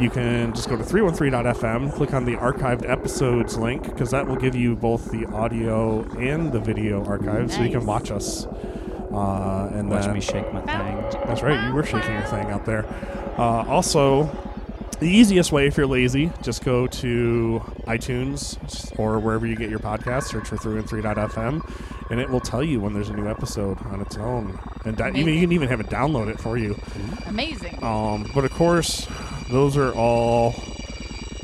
you can just go to 313.fm, click on the archived episodes link, because that will give you both the audio and the video archive, so you can watch us. Uh, and Watch then- me shake my thing. That's right, you were shaking your thing out there. Uh, also, the easiest way if you're lazy, just go to iTunes or wherever you get your podcast, search for 313.fm, and it will tell you when there's a new episode on its own. And di- even, you can even have it download it for you. Amazing. Um, but of course, those are all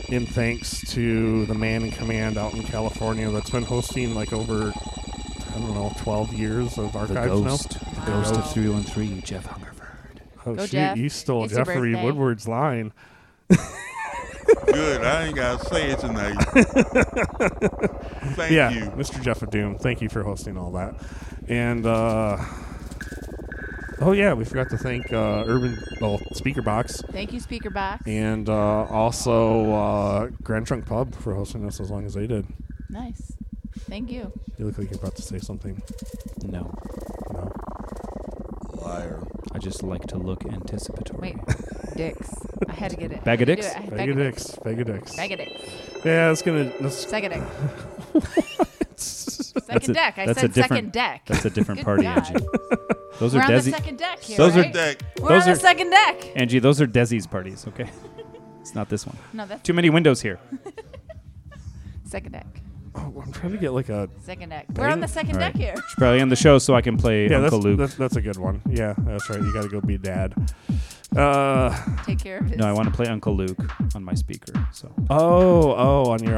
in thanks to the man in command out in California that's been hosting like over, I don't know, 12 years of The archives ghost. now. The ghost of 313, Jeff Hungerford. Oh, Go, shoot, Jeff. you stole It's Jeffrey. Woodward's line. Good. I ain't gotta say it tonight. Thank yeah, you. Mr. Jeff of Doom. Thank you for hosting all that. And uh, oh yeah, we forgot to thank uh, Urban well Speaker Box Thank you, Speaker Box. and uh, also uh, Grand Trunk Pub for hosting us as long as they did. Nice. Thank you. You look like you're about to say something. No. No. Liar. I just like to look anticipatory. Wait, dicks. I had to get it. Bag of I had to dicks? do it. I- Bag of dicks. Bag of dicks. Bag of dicks. Yeah, it's gonna. That's, Second deck. That's Second a- deck. I that's a said different- second deck. That's a different Good party, God. Angie. Those We're are on the Desi. second deck here, those right? are Deck. We're those on are the second deck. Angie. Those are Desi's parties. Okay, it's not this one. No, that's- Too many windows here. Second deck. Oh, I'm trying to get like a. Second deck. We're on the second All deck here. Should probably end the show so I can play Yeah, Uncle that's, Luke. that's that's a good one. Yeah, that's right. You got to go be dad. Uh, Take care of his. no, I want to play Uncle Luke on my speaker. So oh, oh, on your